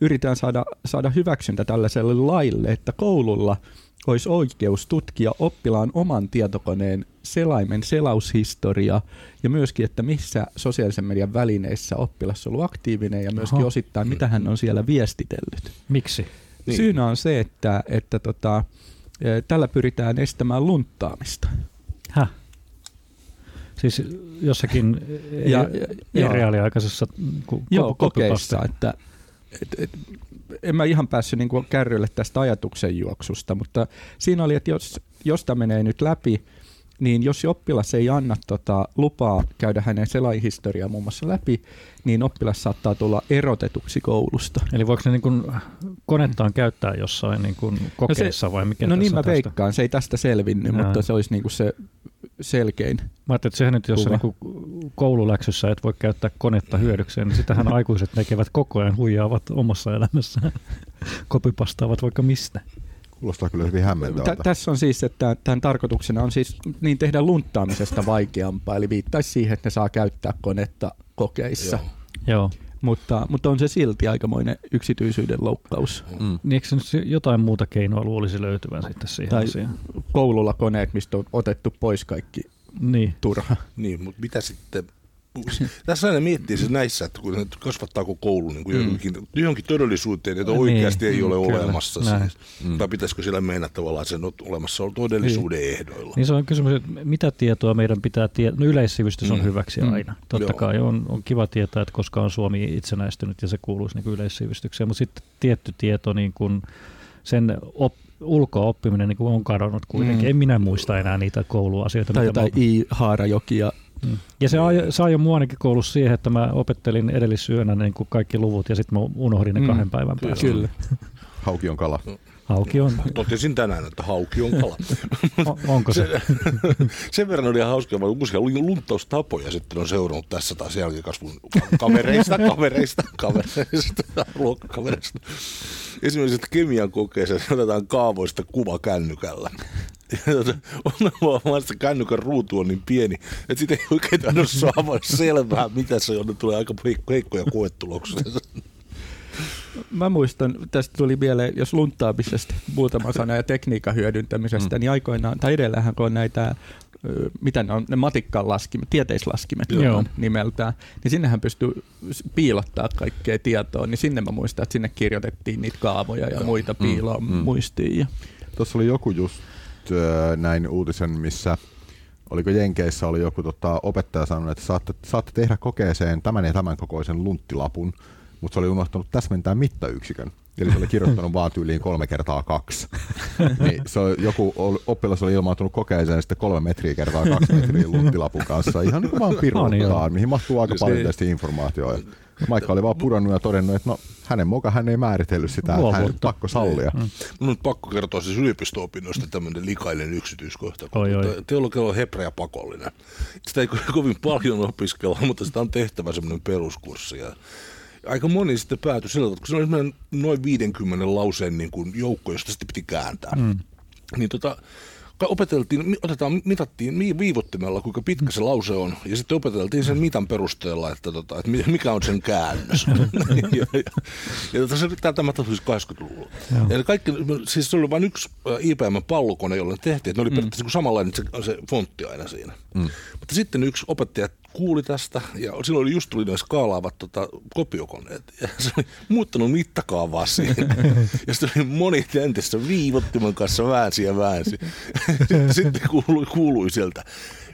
yritetään saada, saada hyväksyntä tällaiselle laille, että koululla olisi oikeus tutkia oppilaan oman tietokoneen selaimen selaushistoria ja myöskin, että missä sosiaalisen median välineissä oppilas on ollut aktiivinen ja myöskin Aha. osittain, mitä hän on siellä viestitellyt. Miksi? Niin. Syynä on se, että, että tota, eh, tällä pyritään estämään lunttaamista. Häh? Siis jossakin Ja- ja, ja- ja, reaaliaikaisessa ku- Joo, ko- kokeissa, copypaste. että et, et, en mä ihan päässyt niinku kärrylle tästä ajatuksen juoksusta, mutta siinä oli, että jos, jos tämä menee nyt läpi, niin jos oppilas ei anna tota lupaa käydä hänen selaihistoriaa muun muassa läpi, niin oppilas saattaa tulla erotetuksi koulusta. Eli voiko ne niin kuin konettaan käyttää jossain niin kuin kokeissa vai mikä no niin mä tästä? veikkaan, se ei tästä selvinnyt, Jaa. mutta se olisi niinku se selkein. Mä ajattelin, että sehän nyt, jos niin koululäksyssä et voi käyttää konetta hyödykseen, niin sitähän *laughs* aikuiset tekevät koko ajan, huijaavat omassa elämässään, *laughs* kopipastaavat vaikka mistä. Kuulostaa kyllä hyvin Tä, hämmentävältä. tässä on siis, että tämän tarkoituksena on siis niin tehdä lunttaamisesta vaikeampaa, eli viittaisi siihen, että ne saa käyttää konetta kokeissa. Joo. Joo. Mutta, mutta on se silti aikamoinen yksityisyyden loukkaus. Mm. Niin eikö se nyt jotain muuta keinoa luulisi löytyvän sitten siihen Tai- asiaan? Koululla koneet, mistä on otettu pois kaikki Niin. turha. Niin, mutta mitä sitten... Tässä aina miettii siis näissä, että kasvattaako koulu niin kuin Mm. johonkin, johonkin todellisuuteen, jota Niin, oikeasti ei ole kyllä, olemassa. näin. Siis. Mm. Tai pitäisikö siellä mennä tavallaan sen olemassa todellisuuden ehdoilla? Niin se on kysymys, että mitä tietoa meidän pitää tietää. No yleissivistys on Mm. hyväksi Mm. aina. Totta Joo. kai on, on kiva tietää, että koska on Suomi itsenäistynyt ja se kuuluisi niin kuin yleissivistykseen, mutta sitten tietty tieto, niin kuin sen op, ulkoa oppiminen niin kuin on kadonnut kuitenkin. Mm. En minä muista enää niitä kouluasioita. Tai mitä mä- jotain I-haarajokia. Mm. Ja se sai jo mua ainakin koulussa siihen, että mä opettelin edellisyönä niin kuin kaikki luvut ja sitten mä unohdin ne Mm. kahden päivän päästä. Kyllä. Hauki on kala. Hauki on. Totesin tänään, että hauki on kala. *laughs* O- onko se? Sen verran oli hauska, vaan uusia lunttaustapoja sitten on seurannut tässä taas jälkikasvun kavereista, *laughs* kavereista, kavereista, luokkakavereista. Esimerkiksi että kemian kokeeseen otetaan kaavoista kuva kännykällä. Ongelma on vaan, että se kännykän ruutu on niin pieni, että siitä ei oikein saada selvää, mitä se on. Ne tulee aika heikko, heikkoja koetuloksia. Mä muistan, tästä tuli mieleen, jos lunttaamisesta muutama sana ja tekniikan hyödyntämisestä, mm. niin aikoinaan, tai edellähän kun on näitä mitä ne on, ne matikkan laskimet, tieteislaskimet Joo. on nimeltään, niin sinnehän pystyy piilottaa kaikkea tietoa, niin sinne mä muistan, että sinne kirjoitettiin niitä kaavoja ja muita piiloa Mm, mm. mm. muistiin. Ja, Tuossa oli joku just näin uutisen, missä oliko Jenkeissä oli joku tota, opettaja sanonut, että saatte, saatte tehdä kokeeseen tämän ja tämän kokoisen lunttilapun, mutta se oli unohtanut täsmentää mittayksikön. Eli se oli kirjoittanut vaan tyyliin kolme kertaa kaksi. *laughs* niin se on, joku oppilas oli ilmaantunut kokeeseen sitten kolme metriä kertaa kaksi metriä lunttilapun kanssa. Ihan niin kuin vaan No niin, piruttaa, joo. mihin mahtuu aika paljon niin. tästä informaatiota. Maikka oli vaan pudonnut ja todennut, että no hänen moka hän ei määritellyt sitä, että hän Luovuutta. pakko sallia. Mm. Mun on pakko kertoa siis yliopisto-opinnoista tämmöinen likainen yksityiskohta. Oi, oi. Teologia on hebrea pakollinen. Sitä ei ko- *laughs* kovin paljon opiskella, mutta sitä on tehtävä semmoinen peruskurssi. Ja aika moni sitten päätyi sillä tavalla, että kun se oli noin 50 lauseen niin kuin joukko, josta sitten piti kääntää. Mm. Niin tota, opeteltiin, otetaan, mitattiin mi- viivottimella, kuinka pitkä se lause on, ja sitten opeteltiin sen mitan perusteella, että, tota, että mi- mikä on sen käännös. *laughs* *laughs* ja, ja, ja tota, se, tämä, tapahtui 80-luvulla. Joo. Ja kaikki, siis se oli vain yksi äh, IBM-pallokone, jolla ne tehtiin, että ne oli periaatteessa mm. samanlainen se, se fontti aina siinä. Mm. Mutta sitten yksi opettaja kuuli tästä, ja silloin oli just tuli ne skaalaavat tota, kopiokoneet, ja *laughs* se oli muuttanut mittakaavaa siihen. ja sitten oli moni tentissä viivottimen kanssa väänsi ja väänsi. *laughs* sitten kuului, kuului sieltä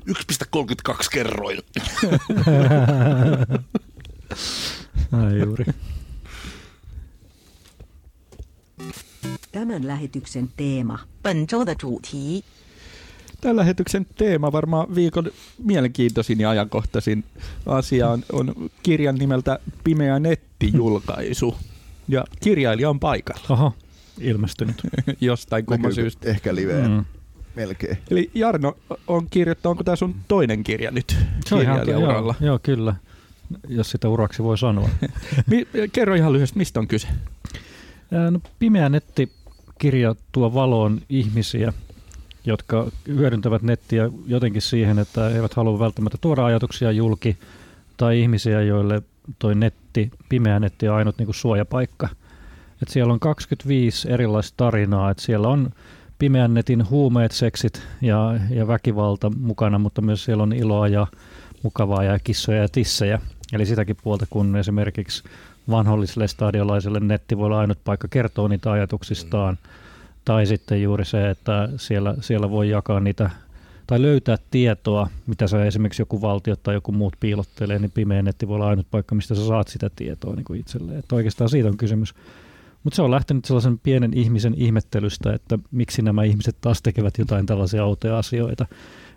1,32 kerroin. *laughs* Näin juuri. Tämän lähetyksen teema. 本周的主题 Tämän lähetyksen teema varmaan viikon mielenkiintoisin ja ajankohtaisin asia on, on kirjan nimeltä Pimeä netti-julkaisu. *laughs* Ja kirjailija on paikalla Aha, ilmestynyt. *laughs* jostain kumman syystä. Ehkä liveen. Mm. Melkein. Eli Jarno on kirjoittanut, onko tämä sun toinen kirja nyt kirjailijauralla? joo, joo, kyllä, jos sitä uraksi voi sanoa. *laughs* Kerro ihan lyhyesti, mistä on kyse? No, pimeä nettikirja tuo valoon ihmisiä, jotka hyödyntävät nettiä jotenkin siihen, että he eivät halua välttämättä tuoda ajatuksia julki, tai ihmisiä, joille toi netti, pimeä netti on ainut niin kuin suojapaikka. Et siellä on 25 erilaista tarinaa, että siellä on pimeän netin huumeet, seksit ja, ja väkivalta mukana, mutta myös siellä on iloa ja mukavaa ja kissoja ja tissejä. Eli sitäkin puolta, kun esimerkiksi vanholliselle stadiolaiselle netti voi olla ainut paikka kertoa niitä ajatuksistaan. Tai sitten juuri se, että siellä, siellä voi jakaa niitä tai löytää tietoa, mitä se esimerkiksi joku valtio tai joku muut piilottelee, niin pimeä netti voi olla ainut paikka, mistä sä saat sitä tietoa niin kuin itselleen. Että oikeastaan siitä on kysymys. Mutta se on lähtenyt sellaisen pienen ihmisen ihmettelystä, että miksi nämä ihmiset taas tekevät jotain tällaisia outoja asioita.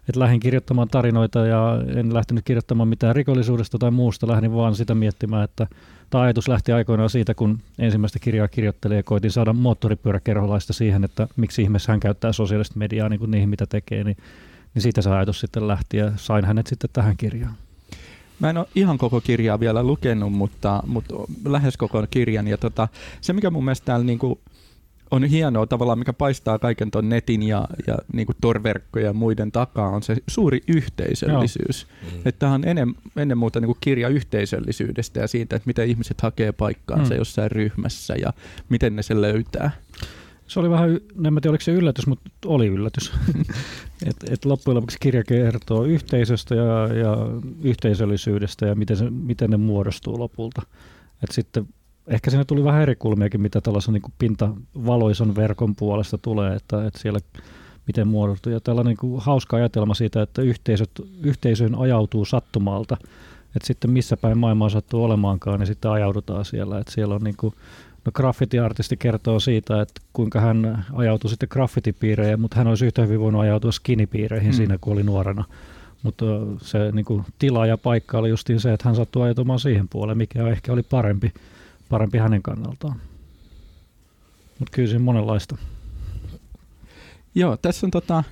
Et lähdin kirjoittamaan tarinoita ja en lähtenyt kirjoittamaan mitään rikollisuudesta tai muusta, lähdin vaan sitä miettimään, että tämä ajatus lähti aikoinaan siitä, kun ensimmäistä kirjaa kirjoittelin ja koitin saada moottoripyöräkerholaista siihen, että miksi ihmeessä hän käyttää sosiaalista mediaa niin kuin niihin, mitä tekee, niin, niin siitä se ajatus sitten lähti ja sain hänet sitten tähän kirjaan. Mä en ole ihan koko kirjaa vielä lukenut, mutta, mutta lähes koko kirjan. Ja tota, se, mikä mun mielestä täällä niinku on hienoa tavallaan, mikä paistaa kaiken ton netin ja, ja niinku torverkkojen ja muiden takaa, on se suuri yhteisöllisyys. Mm. Että tämä on ennen, ennen muuta niinku kirja yhteisöllisyydestä ja siitä, että miten ihmiset hakee paikkaansa Mm. jossain ryhmässä ja miten ne sen löytää. Se oli vähän, en mä tiedä oliko se yllätys, mutta oli yllätys. *laughs* et, et loppujen lopuksi kirja kertoo yhteisöstä ja, ja yhteisöllisyydestä ja miten, se, miten ne muodostuu lopulta. Et sitten ehkä siinä tuli vähän eri kulmiakin, mitä tällaisen niin pintavaloison verkon puolesta tulee, että, että siellä miten muodostuu. Ja tällainen niin kuin hauska ajatelma siitä, että yhteisöt, yhteisöön ajautuu sattumalta. Että sitten missä päin maailmaa sattuu olemaankaan, niin sitten ajaudutaan siellä. Että siellä on niin kuin, no graffiti-artisti kertoo siitä, että kuinka hän ajautui sitten graffitipiirejä, mutta hän olisi yhtä hyvin voinut ajautua skinipiireihin Mm. siinä, kun oli nuorena. Mutta se niin kuin, tila ja paikka oli justiin se, että hän sattui ajautumaan siihen puoleen, mikä ehkä oli parempi, parempi hänen kannaltaan. Mutta kyllä siinä monenlaista. Joo, tässä on tota,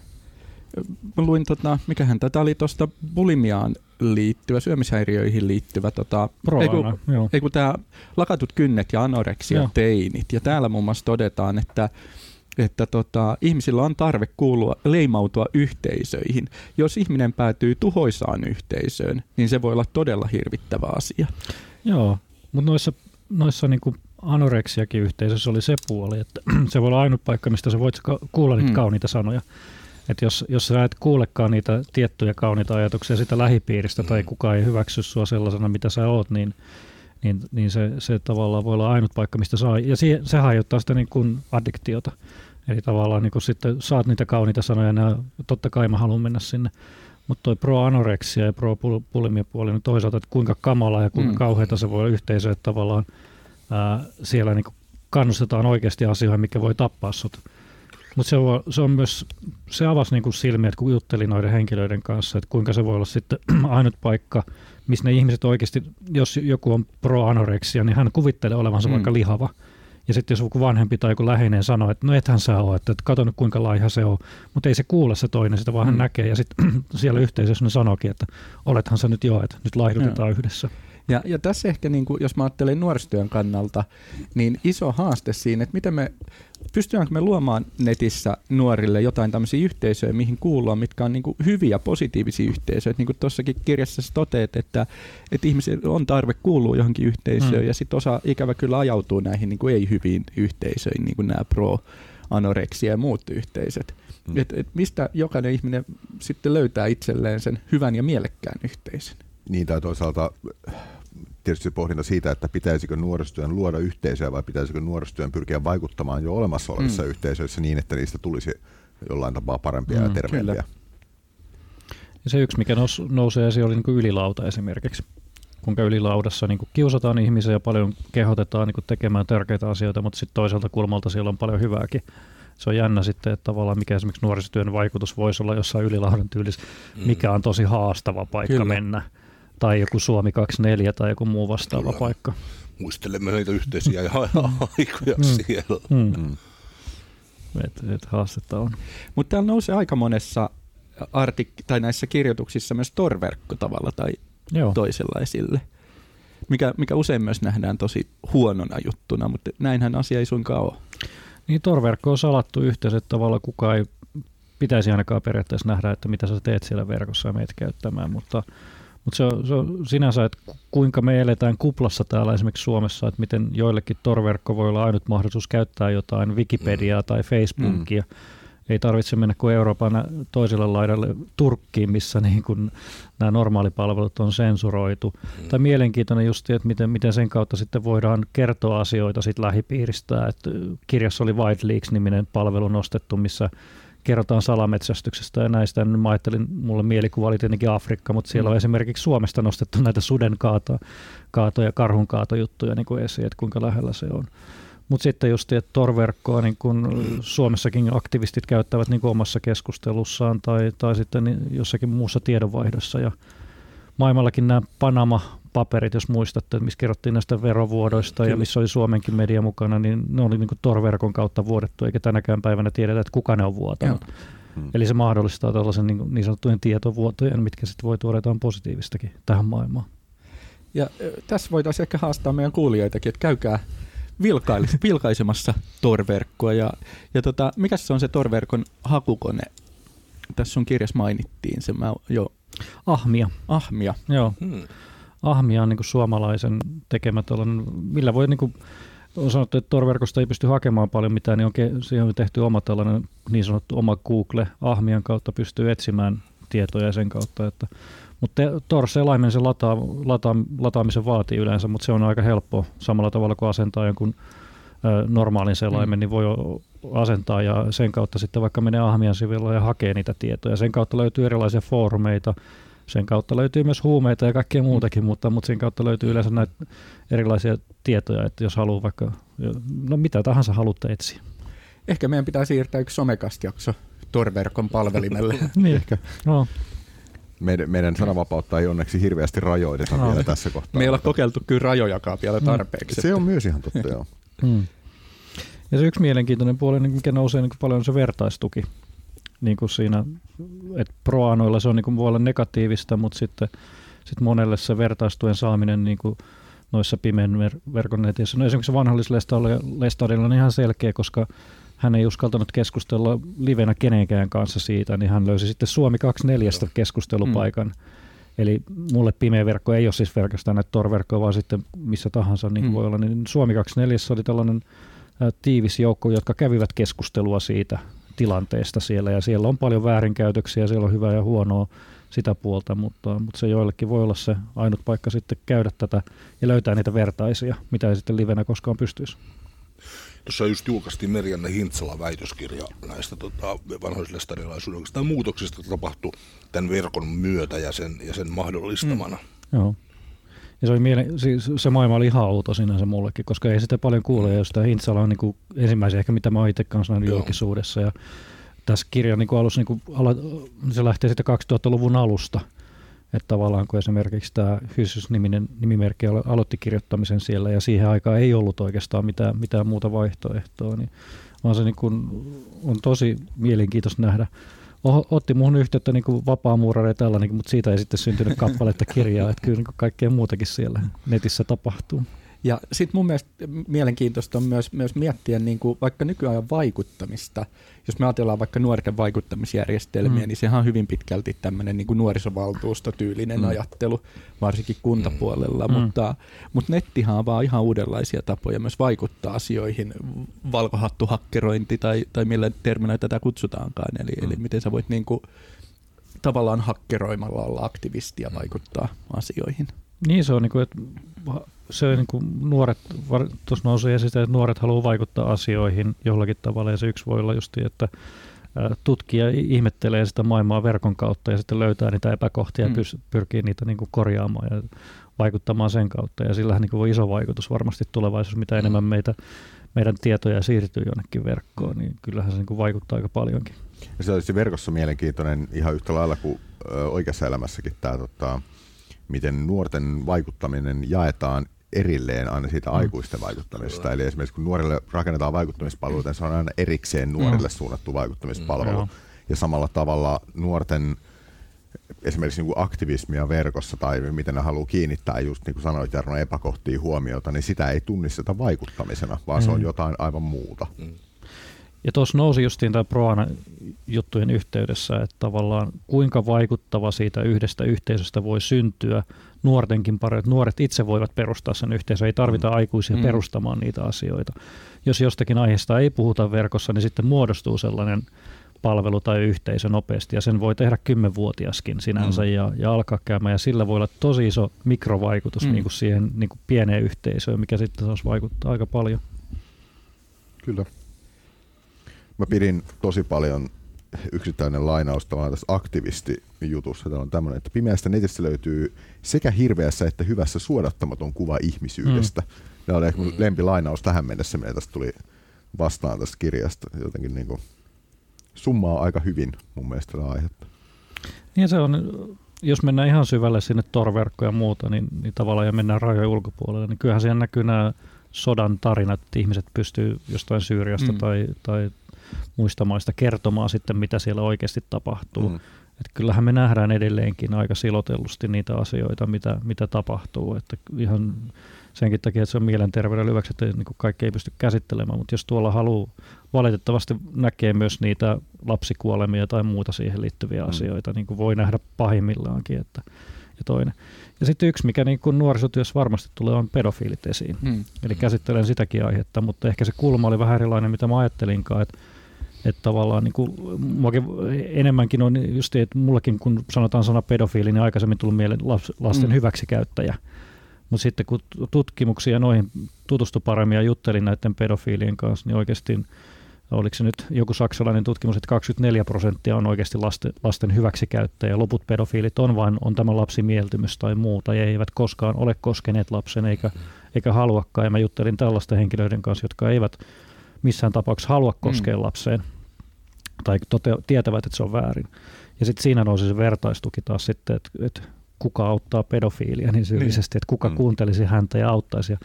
mä luin tota, mikähän tätä oli tuosta bulimiaan liittyvä, syömishäiriöihin liittyvä tota, ei kun- ei tämä lakatut kynnet ja anoreksia Joo. teinit. Ja täällä muun muassa todetaan, että että tota, ihmisillä on tarve kuulua, leimautua yhteisöihin. Jos ihminen päätyy tuhoisaan yhteisöön, niin se voi olla todella hirvittävä asia. Joo, mutta noissa, noissa niinku anoreksiakin yhteisössä oli se puoli, että *clears throat* se voi olla ainut paikka, mistä sä voit kuulla niitä Mm. mm. kauniita sanoja. Et jos, jos sä et kuulekaan niitä tiettyjä kauniita ajatuksia sitä lähipiiristä tai kukaan ei hyväksy sua sellaisena, mitä sä oot, niin, niin, niin se, se tavallaan voi olla ainut paikka, mistä saa. Ja siihen, se aiheuttaa sitä niin kuin addiktiota. Eli tavallaan niin kuin sitten saat niitä kauniita sanoja, ja totta kai mä haluan mennä sinne. Mutta toi pro-anoreksia ja pro-bulimia puoli, niin toisaalta, että kuinka kamala ja kuinka Mm. kauheita se voi olla yhteisö, että tavallaan ää, siellä niin kannustetaan oikeasti asioihin, mikä voi tappaa sut. Mutta se, on- se on myös, se avasi niin silmiä, että kun juttelin noiden henkilöiden kanssa, että kuinka se voi olla sitten *clears throat* ainut paikka, missä ne ihmiset oikeasti, jos joku on pro-anoreksia, niin hän kuvittelee olevansa mm. vaikka lihava. Ja sitten jos joku vanhempi tai joku läheinen sanoo, että no ethän sä ole, että, että kato nyt kuinka laiha se on. Mutta ei se kuule se toinen, sitä vaan Mm. hän näkee. Ja sitten *clears throat* siellä yhteisössä ne sanoikin, että olethan sä nyt jo, että nyt laihdutetaan yhdessä. Ja, ja tässä ehkä, niin kuin, jos mä ajattelen nuorisotyön kannalta, niin iso haaste siinä, että miten me, pystytäänkö me luomaan netissä nuorille jotain tämmöisiä yhteisöjä, mihin kuullaan, mitkä on niin kuin hyviä, positiivisia yhteisöjä. Niin kuin tuossakin kirjassa sä toteat, että, että ihmisillä on tarve kuulua johonkin yhteisöön, Mm. ja sitten osa ikävä kyllä ajautuu näihin niin kuin ei-hyviin yhteisöihin, niin kuin nämä pro anoreksia ja muut yhteisöt. Mm. Et, et mistä jokainen ihminen sitten löytää itselleen sen hyvän ja mielekkään yhteisön? Niin tai toisaalta tietysti pohdinta siitä, että pitäisikö nuorisotyön luoda yhteisöjä vai pitäisikö nuorisotyön pyrkiä vaikuttamaan jo olemassa olevissa Mm. yhteisöissä niin, että niistä tulisi jollain tapaa parempia mm, ja terveempiä. kyllä. Ja se yksi, mikä nous, nousee esiin, oli niin kuin ylilauta esimerkiksi. kuinka ylilaudassa niin kuin kiusataan ihmisiä ja paljon kehotetaan niin kuin tekemään tärkeitä asioita, mutta sitten toiselta kulmalta siellä on paljon hyvääkin. Se on jännä sitten, että tavallaan mikä esimerkiksi nuorisotyön vaikutus voisi olla jossain ylilaudan tyylissä, Mm. mikä on tosi haastava paikka Kyllä. mennä. Tai joku Suomi 24 tai joku muu vastaava Kyllä. paikka. Muistelemme niitä yhteisiä *laughs* aikoja Mm. siellä. Mm. Mm. Et, et haastetta on. Mutta täällä nousee aika monessa artik- tai näissä kirjoituksissa myös torverkko tavalla tai Joo. toisella esille. Mikä, mikä usein myös nähdään tosi huonona juttuna, mutta näinhän asia ei suinkaan ole. Niin torverkko on salattu yhteys, että tavallaan kukaan ei pitäisi ainakaan periaatteessa nähdä, että mitä sä teet siellä verkossa ja meet käyttämään, mutta, mutta se, on, se on sinänsä, että ku- kuinka me eletään kuplassa täällä esimerkiksi Suomessa, että miten joillekin torverkko voi olla ainut mahdollisuus käyttää jotain Wikipediaa tai Facebookia. Ei tarvitse mennä kuin Euroopan toiselle laidalle Turkkiin, missä *laughs* niin kuin nämä normaalipalvelut on sensuroitu. Mm. Tai mielenkiintoinen just, että miten, miten sen kautta sitten voidaan kertoa asioita sit lähipiiristä. Että kirjassa oli White Leaks-niminen palvelu nostettu, missä kerrotaan salametsästyksestä ja näistä. Ja Mä ajattelin, mulle mielikuva oli tietenkin Afrikka, mutta siellä Mm. on esimerkiksi Suomesta nostettu näitä suden kaato, kaato ja karhun kaatojuttuja niin kuin esiin, että kuinka lähellä se on. Mutta sitten just, että torverkkoa niin kun Suomessakin aktivistit käyttävät niin omassa keskustelussaan tai, tai sitten niin jossakin muussa tiedonvaihdossa. Ja maailmallakin nämä Panama-paperit, jos muistatte, missä kerrottiin näistä verovuodoista ja Kyllä. missä oli Suomenkin media mukana, niin ne oli niin kuin torverkon kautta vuodettu, eikä tänäkään päivänä tiedetä, että kuka ne on vuotanut. Joo. Mm. Eli se mahdollistaa tällaisen niin, niin sanottujen tietovuotojen, mitkä sitten voi tuoda jotain positiivistakin tähän maailmaan. Ja tässä voitaisiin ehkä haastaa meidän kuulijoitakin, että käykää *laughs* vilkaisemassa torverkkoa. Ja, ja tota, mikä se on se torverkon hakukone? Tässä sun kirjassa mainittiin se, mä jo Ahmia, ahmia. joo. Hmm. Ahmia on niin kuin suomalaisen tekemä tällainen, millä voi niin kuin, on sanottu, että torverkosta ei pysty hakemaan paljon mitään, niin on, ke- siihen on tehty oma tällainen niin sanottu oma Google. Ahmian kautta pystyy etsimään tietoja sen kautta, että mutta Tor-selaimen se lataa, lata, lataamisen vaatii yleensä, mutta se on aika helppo samalla tavalla kuin asentaa jonkun ö, normaalin selaimen, Mm. niin voi asentaa ja sen kautta sitten vaikka menee Ahmian sivuilla ja hakee niitä tietoja. Sen kautta löytyy erilaisia foorumeita, sen kautta löytyy myös huumeita ja kaikkea muutakin, mutta, mutta sen kautta löytyy yleensä näitä erilaisia tietoja, että jos haluaa vaikka, no mitä tahansa haluatte etsiä. Ehkä meidän pitää siirtää yksi somekast-jakso torverkon palvelimelle. *laughs* niin. Ehkä. No, Meidän, meidän sananvapautta ei onneksi hirveästi rajoiteta No. vielä tässä kohtaa. Me ei olla mutta kokeiltu kyllä rajojakaan vielä Mm. tarpeeksi. Se on myös ihan totta, joo. Mm. Ja se yksi mielenkiintoinen puoli, niin mikä nousee niin paljon, on se vertaistuki. Niin kuin siinä, että proanoilla se on niin kuin, voi olla negatiivista, mutta sitten sit monelle se vertaistuen saaminen niin kuin noissa pimeän ver- verkon netissä. No esimerkiksi vanhallislestadilla on ihan selkeä, koska hän ei uskaltanut keskustella livenä kenenkään kanssa siitä, niin hän löysi sitten Suomi 24 keskustelupaikan. Eli mulle pimeä verkko ei ole siis pelkästään näitä torverkkoja, vaan sitten missä tahansa niin Mm. mm. voi olla. Niin Suomi 24 oli tällainen tiivis joukko, jotka kävivät keskustelua siitä tilanteesta siellä. Ja siellä on paljon väärinkäytöksiä, siellä on hyvää ja huonoa sitä puolta, mutta, mutta se joillekin voi olla se ainut paikka sitten käydä tätä ja löytää niitä vertaisia, mitä ei sitten livenä koskaan pystyisi. Tuossa just julkaistiin Merjanne Hintsalan väitöskirja näistä tota, tai muutoksista, jotka tapahtui tämän verkon myötä ja sen, ja sen mahdollistamana. Mm. Joo. Ja se, oli miele- siis se maailma oli ihan outo sinänsä mullekin, koska ei sitä paljon kuule, ja jos tämä Hintsala on niin kuin ensimmäisen ehkä, mitä mä oon itse kanssa nähnyt Joo. julkisuudessa. Ja tässä kirjan niin alussa, niin kuin alo- se lähtee sitten 2000-luvun alusta, että tavallaan kun esimerkiksi tämä Hysys-niminen nimimerkki alo- aloitti kirjoittamisen siellä, ja siihen aikaan ei ollut oikeastaan mitään, mitään muuta vaihtoehtoa, niin vaan se niin kuin, on tosi mielenkiintoista nähdä. Otti muun yhteyttä niin kuin vapaamuurari ja tällainen, mutta siitä ei sitten syntynyt kappaletta kirjaa, että kyllä niin kuin kaikkea muutakin siellä netissä tapahtuu. Ja sitten mun mielestä mielenkiintoista on myös, myös miettiä niin kuin vaikka nykyajan vaikuttamista. Jos me ajatellaan vaikka nuorten vaikuttamisjärjestelmiä, mm. Niin sehän on hyvin pitkälti tämmöinen niin nuorisovaltuustotyylinen Mm. ajattelu, varsinkin kuntapuolella. Mm. Mutta, mutta nettihan on vaan ihan uudenlaisia tapoja myös vaikuttaa asioihin. Valkohattuhakkerointi tai, tai millä termillä tätä kutsutaankaan. Eli, mm. eli miten sä voit niin kuin, tavallaan hakkeroimalla olla aktivisti ja vaikuttaa asioihin. Niin se on, niin kuin, että se niin kuin nuoret, tuossa nousee esille, että nuoret haluaa vaikuttaa asioihin jollakin tavalla ja se yksi voi olla just, että tutkija ihmettelee sitä maailmaa verkon kautta ja sitten löytää niitä epäkohtia mm. ja pyrkii niitä niin kuin korjaamaan ja vaikuttamaan sen kautta. Ja sillähän niin kuin voi iso vaikutus varmasti tulevaisuudessa, mitä mm. enemmän meitä, meidän tietoja siirtyy jonnekin verkkoon, niin kyllähän se niin kuin vaikuttaa aika paljonkin. Ja se olisi verkossa mielenkiintoinen ihan yhtä lailla kuin oikeassa elämässäkin tämä, tota, miten nuorten vaikuttaminen jaetaan erilleen aina siitä mm. aikuisten vaikuttamisesta. Eli esimerkiksi kun nuorille rakennetaan vaikuttamispalveluita, niin se on aina erikseen nuorille mm. suunnattu vaikuttamispalvelu. Mm. Ja samalla tavalla nuorten esimerkiksi niin kuin aktivismia verkossa tai miten ne haluaa kiinnittää just niin kuin sanoit Jarno epäkohtiin huomiota, niin sitä ei tunnisteta vaikuttamisena, vaan mm. se on mm. jotain aivan muuta. Mm. Ja tuossa nousi justiin tämä Proana juttujen yhteydessä, että tavallaan kuinka vaikuttava siitä yhdestä yhteisöstä voi syntyä nuortenkin pari, että nuoret itse voivat perustaa sen yhteisön, ei tarvita mm. aikuisia mm. perustamaan niitä asioita. Jos jostakin aiheesta ei puhuta verkossa, niin sitten muodostuu sellainen palvelu tai yhteisö nopeasti, ja sen voi tehdä kymmenvuotiaskin sinänsä mm. ja, ja alkaa käymään, ja sillä voi olla tosi iso mikrovaikutus mm. niin kuin siihen niin kuin pieneen yhteisöön, mikä sitten taas vaikuttaa aika paljon. Kyllä. Mä pidin tosi paljon yksittäinen lainaus tavallaan tässä aktivistijutussa. Tämä on tämmöinen, että pimeästä netistä löytyy sekä hirveässä että hyvässä suodattamaton kuva ihmisyydestä. Mm. Tämä oli ehkä mun lempilainaus tähän mennessä, mitä tästä tuli vastaan tästä kirjasta. Jotenkin niin kuin summaa aika hyvin mun mielestä tätä aihetta. Niin se on, jos mennään ihan syvälle sinne torverkkoja ja muuta, niin, niin tavallaan ja mennään rajojen ulkopuolelle, niin kyllähän siellä näkyy nämä sodan tarinat, että ihmiset pystyy jostain Syyriasta mm. tai, tai muista maista kertomaan sitten, mitä siellä oikeasti tapahtuu. Mm. Että kyllähän me nähdään edelleenkin aika silotellusti niitä asioita, mitä, mitä tapahtuu. Että ihan senkin takia, että se on mielenterveyden hyväksi, että niin kuin kaikki ei pysty käsittelemään, mutta jos tuolla haluaa, valitettavasti näkee myös niitä lapsikuolemia tai muuta siihen liittyviä mm. asioita, niin kuin voi nähdä pahimmillaankin. Että, ja toinen. Ja sitten yksi, mikä niin kuin nuorisotyössä varmasti tulee, on pedofiilit esiin. Mm. Eli käsittelen sitäkin aihetta, mutta ehkä se kulma oli vähän erilainen, mitä mä ajattelinkaan, että että tavallaan niin kuin, enemmänkin on just, että mullakin kun sanotaan sana pedofiili, niin aikaisemmin tullut mieleen lasten mm. hyväksikäyttäjä. Mutta sitten kun tutkimuksia noihin tutustu paremmin ja juttelin näiden pedofiilien kanssa, niin oikeasti oliko se nyt joku saksalainen tutkimus, että 24 prosenttia on oikeasti lasten, lasten hyväksikäyttäjä ja loput pedofiilit on vain on tämä lapsimieltymys tai muuta ja eivät koskaan ole koskeneet lapsen eikä, eikä haluakaan. Ja mä juttelin tällaisten henkilöiden kanssa, jotka eivät missään tapauksessa halua koskea mm. lapseen tai tote- tietävät, että se on väärin. Ja sitten siinä nousi se vertaistuki taas sitten, että, että kuka auttaa pedofiilia niin syyllisesti, että kuka mm. kuuntelisi häntä ja auttaisi. Ja,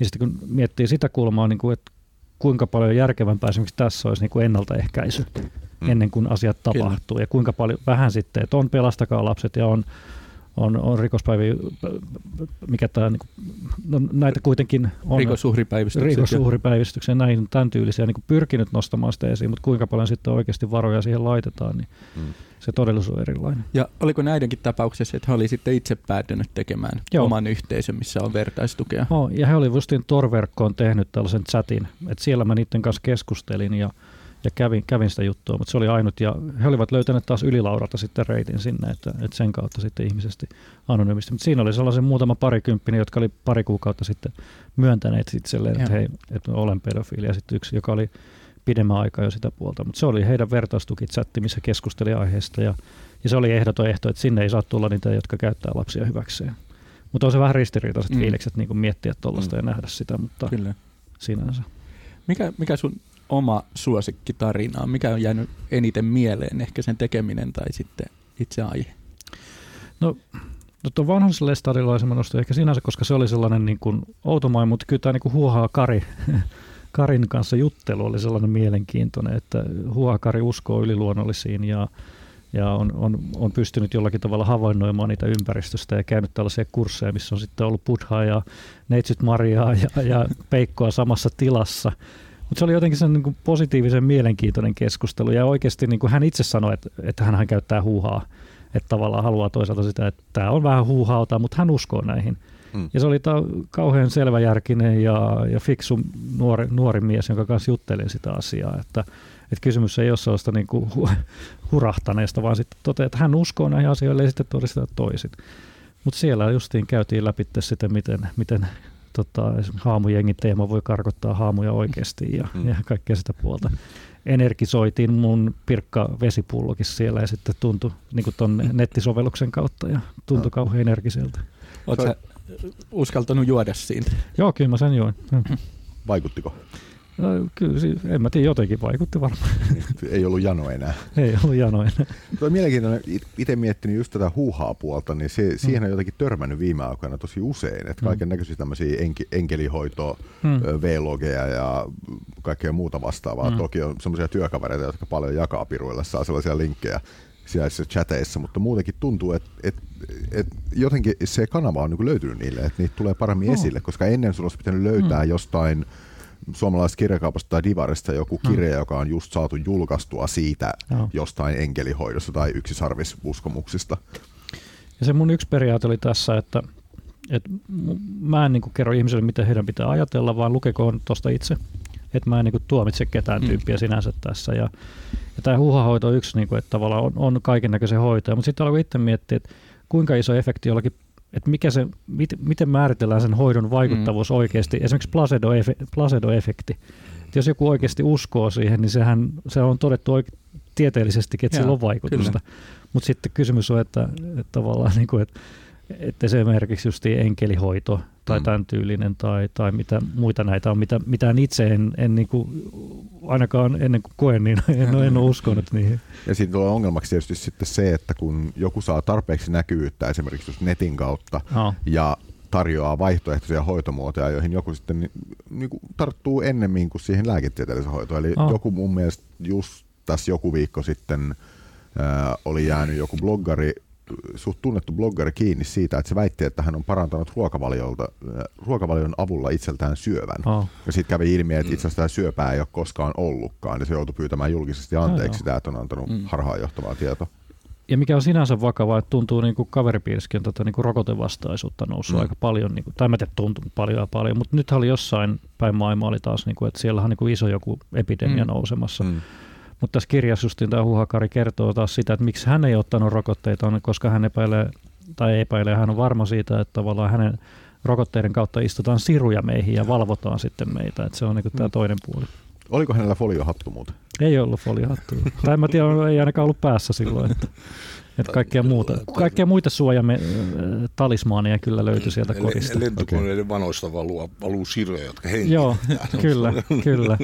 ja sitten kun miettii sitä kulmaa, niin kuin, että kuinka paljon järkevämpää esimerkiksi tässä olisi niin kuin ennaltaehkäisy mm. ennen kuin asiat tapahtuu. Kyllä. Ja kuinka paljon vähän sitten, että on pelastakaa lapset ja on on, on rikospäivi, mikä tämä, niin kuin, no näitä kuitenkin on. Rikosuhripäivystykset. Rikosuhripäivystyksen, näin tämän tyylisiä niin kuin pyrkinyt nostamaan sitä esiin, mutta kuinka paljon sitten oikeasti varoja siihen laitetaan, niin mm. se todellisuus on erilainen. Ja oliko näidenkin tapauksessa, että he oli sitten itse päätynyt tekemään Joo. oman yhteisön, missä on vertaistukea? Oh, ja he olivat justiin Torverkkoon tehnyt tällaisen chatin, että siellä mä niiden kanssa keskustelin ja ja kävin, kävin sitä juttua, mutta se oli ainut, ja he olivat löytäneet taas ylilaurata sitten reitin sinne, että, että sen kautta sitten ihmisesti anonyymisti. Mutta siinä oli sellaisen muutama parikymppinen, jotka oli pari kuukautta sitten myöntäneet itselleen, että hei, että olen pedofiili, ja sitten yksi, joka oli pidemmän aikaa jo sitä puolta. Mutta se oli heidän vertaistukitsatti, missä keskusteli aiheesta, ja, ja se oli ehdoton ehto, että sinne ei saa tulla niitä, jotka käyttää lapsia hyväkseen. Mutta on se vähän ristiriitaiset mm. fiilikset niin miettiä tuollaista mm. ja nähdä sitä, mutta Kyllä. sinänsä. Mikä, mikä sun oma suosikkitarina Mikä on jäänyt eniten mieleen, ehkä sen tekeminen tai sitten itse aihe? No, no tuon vanhan lestadilaisen ehkä sinänsä, koska se oli sellainen niin kuin outomai, mutta kyllä tämä niin kuin huohaa Kari, *laughs* Karin kanssa juttelu oli sellainen mielenkiintoinen, että huohaa Kari uskoo yliluonnollisiin ja ja on, on, on pystynyt jollakin tavalla havainnoimaan niitä ympäristöstä ja käynyt tällaisia kursseja, missä on sitten ollut Buddhaa ja Neitsyt Mariaa ja, ja Peikkoa samassa tilassa. Mutta se oli jotenkin sen niin positiivisen mielenkiintoinen keskustelu ja oikeasti niin kuin hän itse sanoi, että, että hän käyttää huuhaa, että tavallaan haluaa toisaalta sitä, että tämä on vähän huuhauta, mutta hän uskoo näihin. Mm. Ja se oli ta- kauhean selväjärkinen ja, ja fiksu nuori, nuori mies, jonka kanssa juttelin sitä asiaa, että, että kysymys ei ole sellaista niin kuin hu- hurahtaneesta, vaan sitten toteaa, että hän uskoo näihin asioihin ja sitten todistaa toisin. Mutta siellä justiin käytiin läpi sitä, miten, miten tota, haamujengi teema voi karkottaa haamuja oikeasti ja, mm. ja kaikkea sitä puolta. energisoitiin mun pirkka vesipullokin siellä ja sitten tuntui niin kuin ton nettisovelluksen kautta ja tuntui kauhean energiseltä. Oletko uskaltanut juoda siinä? Joo, kyllä mä sen join. Vaikuttiko? No, kyllä, en mä tiedä, jotenkin vaikutti varmaan. Ei ollut jano enää. Ei ollut jano enää. Tuo mielenkiintoinen, itse miettinyt just tätä huuhaa puolta, niin se, siihen on jotenkin törmännyt viime aikoina tosi usein, että kaiken näköisiä tämmöisiä enki, enkelihoitoa, hmm. V-logeja ja kaikkea muuta vastaavaa. Hmm. Toki on semmoisia työkavereita, jotka paljon jakaa piruille, saa sellaisia linkkejä sijaisissa chateissa, mutta muutenkin tuntuu, että, että, että jotenkin se kanava on niin löytynyt niille, että niitä tulee paremmin oh. esille, koska ennen sulla olisi pitänyt löytää hmm. jostain suomalaisesta kirjakaupasta tai Divarista joku hmm. kirja, mm. joka on just saatu julkaistua siitä no. jostain enkelihoidosta tai yksisarvisuskomuksista. Ja se mun yksi periaate oli tässä, että, että mä en niin kerro ihmisille, miten heidän pitää ajatella, vaan lukekoon tuosta itse. Että mä en niin tuomitse ketään mm. tyyppiä sinänsä tässä. Ja, ja tämä huuhahoito on yksi, niin kuin, että tavallaan on, on kaiken näköisen hoitoja, mutta sitten alkoi itse miettiä, että kuinka iso efekti jollakin että mikä se, mit, miten määritellään sen hoidon vaikuttavuus mm. oikeasti, esimerkiksi placebo-efekti. Että jos joku oikeasti uskoo siihen, niin sehän se on todettu oike- tieteellisestikin, että Jaa, sillä on vaikutusta. Mutta sitten kysymys on, että, että tavallaan, niin kuin, että että esimerkiksi just enkelihoito tai mm. tämän tyylinen tai, tai mitä muita näitä on, mitä, mitä itse en, en niin kuin, ainakaan ennen kuin koen, niin en, en ole uskonut niihin. Ja siinä tulee ongelmaksi tietysti sitten se, että kun joku saa tarpeeksi näkyvyyttä esimerkiksi just netin kautta no. ja tarjoaa vaihtoehtoisia hoitomuotoja, joihin joku sitten niin, niin kuin tarttuu ennemmin kuin siihen lääketieteelliseen hoitoon. Eli no. joku mun mielestä just tässä joku viikko sitten ää, oli jäänyt joku bloggari suht tunnettu bloggari kiinni siitä, että se väitti, että hän on parantanut ruokavaliolta, äh, ruokavalion avulla itseltään syövän. Oh. Ja sitten kävi ilmi, että itse asiassa syöpää ei ole koskaan ollutkaan, ja se joutui pyytämään julkisesti anteeksi sitä, että on antanut mm. harhaanjohtavaa tietoa. Ja mikä on sinänsä vakavaa, että tuntuu niin kuin kaveripiirissäkin tätä niin kuin rokotevastaisuutta noussut mm. aika paljon, niin kuin, tai mä tiedän, tuntuu paljon ja paljon, mutta nyt oli jossain päin maailmaa oli taas, niin kuin, että siellä on niin kuin iso joku epidemia mm. nousemassa. Mm. Mutta tässä kirjassa justiin tämä Huhakari kertoo taas sitä, että miksi hän ei ottanut rokotteita, koska hän epäilee, tai epäilee, hän on varma siitä, että tavallaan hänen rokotteiden kautta istutaan siruja meihin ja valvotaan sitten meitä. Että se on niin tämä mm. toinen puoli. Oliko hänellä foliohattu muuten? Ei ollut foliohattu. tai mä tiedän, ei ainakaan ollut päässä silloin. Että. *laughs* Että kaikkea, muuta, kaikkea muita suojamme talismaaneja kyllä löytyi sieltä kodista. Lentokoneiden okay. vanoista valuu, valuu siroja, jotka hengittää. Joo, *laughs* kyllä, kyllä.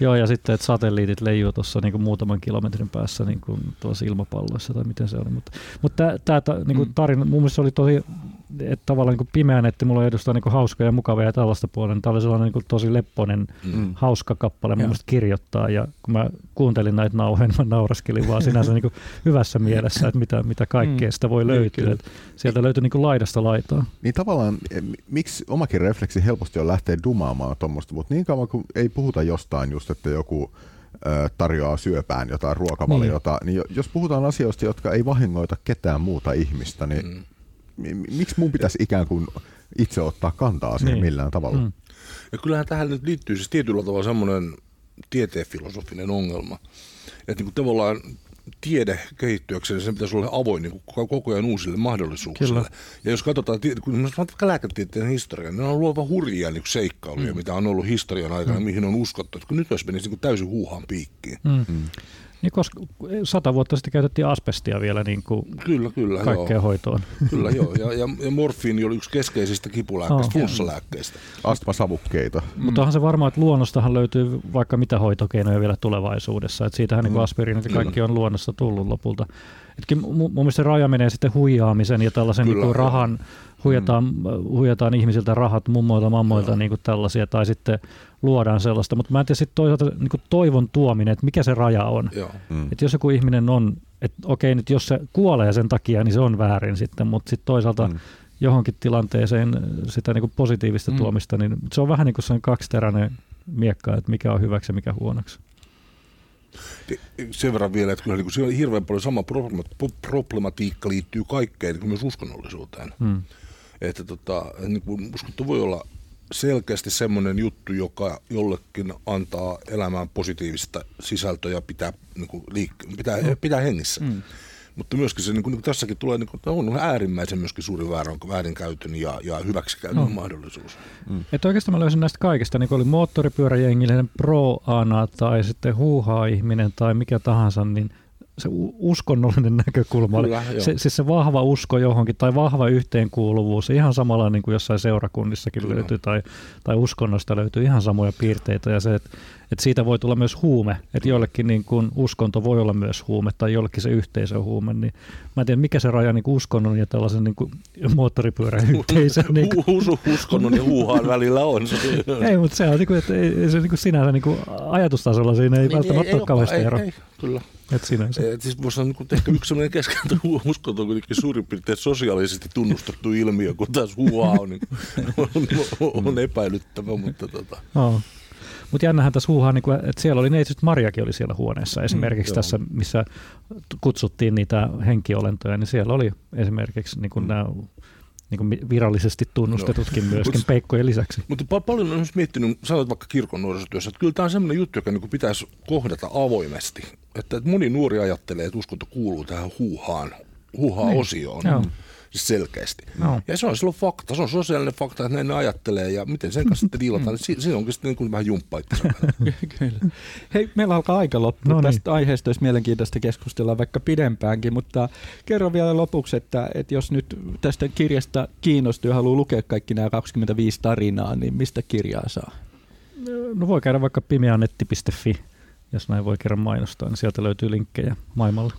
Joo, ja sitten, että satelliitit leijuu tuossa niin muutaman kilometrin päässä niin kuin tuossa ilmapalloissa tai miten se oli. Mutta, mutta tämä niin mm. tarina, mun mielestä oli tosi että tavallaan niin pimeä netti mulla edustaa niin hauska ja mukavaa ja tällaista puolella. Tämä oli sellainen niin tosi lepponen, mm. hauska kappale mun mielestä kirjoittaa. Ja kun mä kuuntelin näitä nauhoja, niin mä nauraskelin vaan sinänsä niin hyvässä mielessä, että mitä, mitä kaikkea mm. sitä voi löytyä. Että sieltä löytyi niin laidasta laitaa. Niin tavallaan, e, miksi omakin refleksi helposti on lähteä dumaamaan tuommoista, mutta niin kauan kuin ei puhuta jostain just, että joku tarjoaa syöpään jotain ruokavaliota, niin. niin jos puhutaan asioista, jotka ei vahingoita ketään muuta ihmistä, niin mm miksi mun pitäisi ikään kuin itse ottaa kantaa siihen niin. millään tavalla? Mm. Ja kyllähän tähän nyt liittyy siis tietyllä tavalla semmoinen tieteefilosofinen ongelma, että niin kuin tavallaan tiede kehittyäkseen, sen pitäisi olla avoin niin koko ajan uusille mahdollisuuksille. Kyllä. Ja jos katsotaan, kun vaikka lääketieteen historiaa, niin on luova hurjia niin seikkailuja, mm. mitä on ollut historian aikana, mm. mihin on uskottu, että kun nyt olisi menisi niin täysin huuhaan piikkiin. Mm. Niin koska sata vuotta sitten käytettiin asbestia vielä niin kuin kyllä, kyllä, kaikkeen joo. hoitoon. Kyllä joo, ja, ja, ja morfiini oli yksi keskeisistä kipulääkkeistä, oh. flunssalääkkeistä. Astmasavukkeita. Mm. Mutta onhan se varmaa, että luonnostahan löytyy vaikka mitä hoitokeinoja vielä tulevaisuudessa. Että siitähän niin mm. niin aspiriinit ja kaikki on luonnosta tullut lopulta. Etkin mun mielestä raja menee sitten huijaamisen ja tällaisen Kyllä, niin kuin rahan, huijataan, mm. huijataan ihmisiltä rahat mummoilta, mammoilta niin kuin tällaisia, tai sitten luodaan sellaista. Mutta mä en tiedä sitten toisaalta niin kuin toivon tuominen, että mikä se raja on. Mm. Että jos joku ihminen on, että okei nyt jos se kuolee sen takia, niin se on väärin sitten, mutta sitten toisaalta mm. johonkin tilanteeseen sitä niin kuin positiivista mm. tuomista, niin se on vähän niin kuin sen kaksiteräinen miekka, että mikä on hyväksi ja mikä huonoksi sen verran vielä, että kyllä niin siellä hirveän paljon sama problematiikka liittyy kaikkeen, niin myös uskonnollisuuteen. Hmm. Että tota, niin kuin uskottu voi olla selkeästi semmoinen juttu, joka jollekin antaa elämään positiivista sisältöä ja pitää, niin kuin liik- pitää, hmm. pitää hengissä. Hmm. Mutta myöskin se, niin kuin, niin kuin tässäkin tulee, niin kuin, on äärimmäisen myöskin suuri väärän, väärinkäytön ja, ja hyväksikäytön no. mahdollisuus. Mm. Että oikeastaan mä löysin näistä kaikista, niin oli moottoripyöräjengillinen pro-ana tai sitten huuhaa-ihminen tai mikä tahansa, niin se uskonnollinen näkökulma oli, Kyllä, se, siis se vahva usko johonkin tai vahva yhteenkuuluvuus, ihan samalla niin kuin jossain seurakunnissakin Kyllä. löytyy tai, tai uskonnosta löytyy ihan samoja piirteitä ja se, että, että siitä voi tulla myös huume, että joillekin niin kuin uskonto voi olla myös huume tai jollekin se yhteisö on huume, niin mä en tiedä mikä se raja niin kuin uskonnon ja tällaisen niin kuin moottoripyöräyhteisön. niin kuin. uskonnon ja huuhaan välillä on. *laughs* ei, mutta se on niin kuin, että ei, se niin kuin sinänsä niin kuin ajatustasolla siinä ei niin, välttämättä ei, ole kauheasti eroa. Kyllä. Et sinänsä. Et siis voisi sanoa, että ehkä yksi sellainen keskeltä uskonto on kuitenkin suurin piirtein sosiaalisesti tunnustettu ilmiö, kun taas huuaa on, niin, on, on epäilyttävä. Mutta tota. Oh. Mutta jännähän tässä huuhaa, niin että siellä oli neitsyt Marjakin oli siellä huoneessa esimerkiksi mm, tässä, missä kutsuttiin niitä henkiolentoja, niin siellä oli esimerkiksi niin kuin mm. nämä niin kuin virallisesti tunnustetutkin no. myöskin peikkojen lisäksi. Mutta pa- paljon on miettinyt, sanoit vaikka kirkon nuorisotyössä, että kyllä tämä on sellainen juttu, joka niin kuin pitäisi kohdata avoimesti. Että, että moni nuori ajattelee, että uskonto kuuluu tähän huuhaan, huuhaa-osioon. Niin siis selkeästi. No. Ja se on silloin fakta, se on sosiaalinen fakta, että ne ajattelee ja miten sen kanssa sitten diilataan, niin siinä onkin sitten niin kuin vähän jumppa *laughs* Kyllä. Hei, meillä alkaa aika loppua. No niin. Tästä aiheesta olisi mielenkiintoista keskustella vaikka pidempäänkin, mutta kerro vielä lopuksi, että, että jos nyt tästä kirjasta kiinnostuu ja haluaa lukea kaikki nämä 25 tarinaa, niin mistä kirjaa saa? No voi käydä vaikka pimeanetti.fi, jos näin voi kerran mainostaa, niin sieltä löytyy linkkejä maailmalle.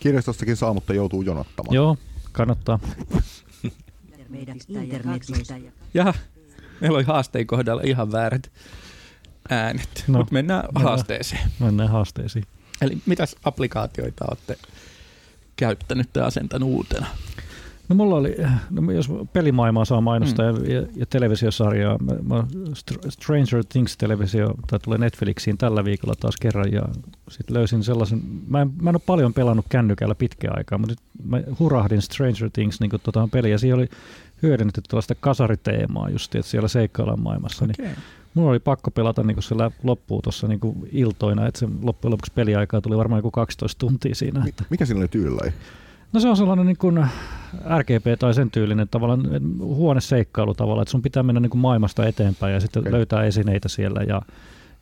Kirjastostakin saa, mutta joutuu jonottamaan. Joo, kannattaa. Ja meillä oli haasteen kohdalla ihan väärät äänet, no, mutta mennään mennään haasteeseen. Mennään haasteisiin. Eli mitäs applikaatioita olette käyttänyt tai asentanut uutena? No mulla oli, no jos pelimaailmaa saa mainostaa mm. ja, ja televisiosarjaa, mä, mä Stranger Things-televisio, tai tulee Netflixiin tällä viikolla taas kerran, ja sitten löysin sellaisen, mä en, mä en ole paljon pelannut kännykällä pitkään aikaa, mutta mä hurahdin Stranger Things niin tota peliä, ja siinä oli hyödynnetty tällaista kasariteemaa just, että siellä seikkaillaan maailmassa, okay. niin mulla oli pakko pelata niin se loppuu tuossa niin iltoina, että se loppujen lopuksi peliaikaa tuli varmaan joku 12 tuntia siinä. Että. Mikä siinä oli tyylillä? No se on sellainen niin kuin RGP tai sen tyylinen tavallaan huoneseikkailu tavallaan, että sun pitää mennä niin kuin maailmasta eteenpäin ja sitten okay. löytää esineitä siellä ja,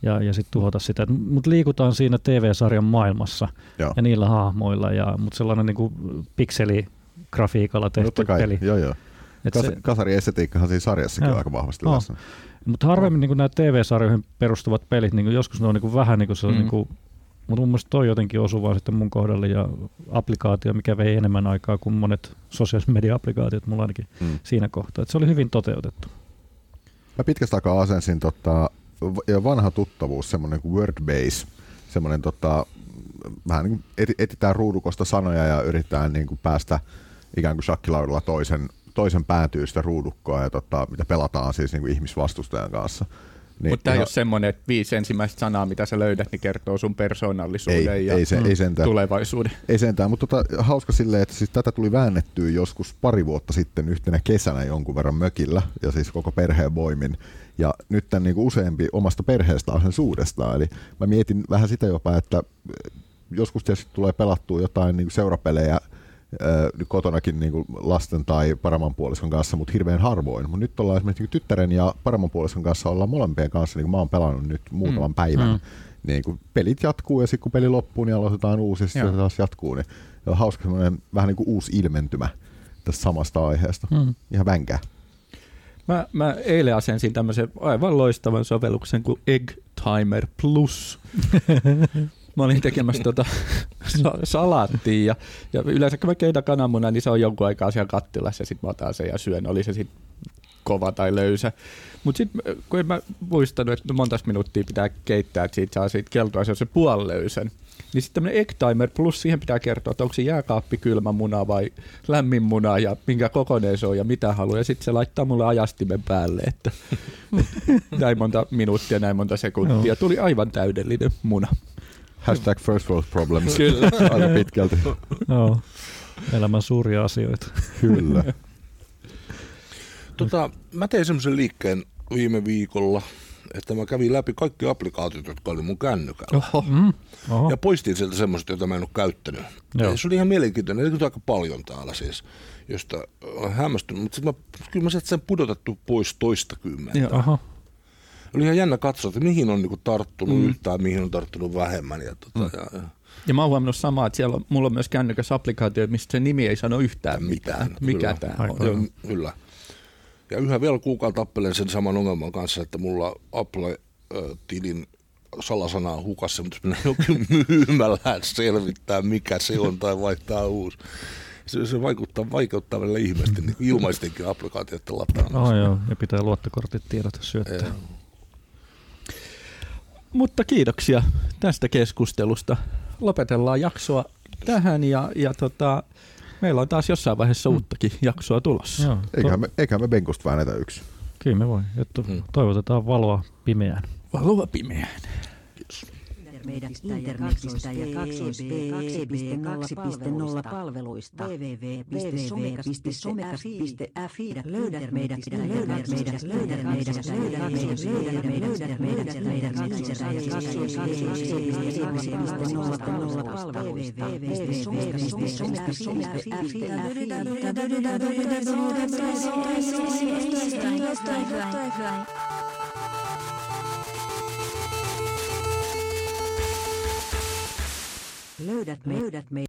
ja, ja sitten tuhota sitä. Mutta liikutaan siinä TV-sarjan maailmassa joo. ja niillä hahmoilla, ja, mutta sellainen niin kuin pikseligrafiikalla tehty kai. peli. Joo, joo. Kas, se, kasariestetiikkahan siinä sarjassakin joo. on aika vahvasti no. läsnä. Mutta harvemmin niin nämä TV-sarjoihin perustuvat pelit, niin joskus ne on niin vähän niin kuin se, mm. niin kuin mutta mun mielestä toi jotenkin osuvaa sitten mun kohdalle ja applikaatio, mikä vei enemmän aikaa kuin monet sosiaalisen media-applikaatiot mulla ainakin mm. siinä kohtaa. Et se oli hyvin toteutettu. Mä pitkästä aikaa asensin tota, vanha tuttavuus, semmoinen kuin Wordbase, semmoinen tota, vähän niin kuin etsitään ruudukosta sanoja ja yritetään niin kuin päästä ikään kuin shakkilaudalla toisen, toisen päätyystä ruudukkoa, ja tota, mitä pelataan siis niin kuin ihmisvastustajan kanssa. Niin, Mutta tämä ei ole semmoinen, että viisi ensimmäistä sanaa, mitä sä löydät, niin kertoo sun persoonallisuuden ei, ja ei se, ei sentään. tulevaisuuden. Ei sentään, mutta tota, hauska silleen, että siis tätä tuli väännettyä joskus pari vuotta sitten yhtenä kesänä jonkun verran mökillä, ja siis koko perheen voimin. Ja nyt tämän niin kuin useampi omasta perheestään sen suudestaan. Eli mä mietin vähän sitä jopa, että joskus tietysti tulee pelattua jotain niin kuin seurapelejä – kotonakin niin kuin lasten tai paraman puolison kanssa, mutta hirveän harvoin. Mutta nyt ollaan esimerkiksi niin tyttären ja paraman puolison kanssa ollaan molempien kanssa, niin kuin mä oon pelannut nyt muutaman mm. päivän. Mm. Niin kuin pelit jatkuu ja sitten kun peli loppuu, niin aloitetaan uusi ja sitten se taas jatkuu. Niin on hauska semmoinen vähän niin kuin uusi ilmentymä tästä samasta aiheesta. Mm. Ihan vänkää. Mä, mä eilen asensin tämmöisen aivan loistavan sovelluksen kuin Egg Timer Plus. *laughs* mä olin tekemässä tota *laughs* salaattia ja, ja yleensä kun mä keitän kananmunan, niin se on jonkun aikaa siellä kattilassa ja sitten mä otan sen ja syön, oli se sitten kova tai löysä. Mutta sitten kun en mä muistanut, että monta minuuttia pitää keittää, että siitä saa siitä keltoa se, se löysän. Niin sitten tämmöinen Egg Timer Plus, siihen pitää kertoa, että onko se jääkaappi kylmä muna vai lämmin muna ja minkä kokoinen se on ja mitä haluaa. Ja sitten se laittaa mulle ajastimen päälle, että *laughs* näin monta minuuttia, näin monta sekuntia. Tuli aivan täydellinen muna. Hashtag first world problems. Kyllä. Aika pitkälti. Joo. Elämän suuria asioita. Kyllä. tota, mä tein semmoisen liikkeen viime viikolla, että mä kävin läpi kaikki applikaatiot, jotka oli mun kännykällä. Oho. Mm. Oho. Ja poistin sieltä semmoiset, joita mä en ole käyttänyt. Joo. Ja se oli ihan mielenkiintoinen, on aika paljon täällä siis, josta olen hämmästynyt. Mutta sitten mä, kyllä mä sen pudotettu pois toista kymmentä. Joo. Aha. Oli ihan jännä katsoa, että mihin on niinku tarttunut mm. yhtään, mihin on tarttunut vähemmän. Ja, tota, mm. ja, ja Ja mä oon huomannut samaa, että siellä on, mulla on myös kännykäs applikaatio, mistä se nimi ei sano yhtään mitään. Mitään, Mikä kyllä. tämä on? Joo, kyllä. Ja yhä vielä kuukaan tappelen sen saman ongelman kanssa, että mulla Apple-tilin salasana on hukassa, mutta mennään jokin *laughs* myymälään selvittää, mikä se on tai vaihtaa uusi. Se, se vaikuttaa, vaikeuttaa välillä ihmeesti niin ilmaistenkin applikaatioiden lataamista. Oh, joo. Ja pitää luottokortit tiedot syöttää. Joo. Mutta kiitoksia tästä keskustelusta. Lopetellaan jaksoa tähän ja, ja tota, meillä on taas jossain vaiheessa uuttakin jaksoa tulossa. Joo. Eiköhän me, eiköhän me Benkosta väännetä yksi. Kyllä me voi. Jotta Mm. toivotetaan valoa pimeään. Valoa pimeään. Meidän internetistä ja 2.0 palveluista www.somekast.fi löydät meidät löydät meidät löydät meidät löydät meidät löydät meidät löydät meidät löydät meidät palveluista löydät meidät Load at me. Load at me.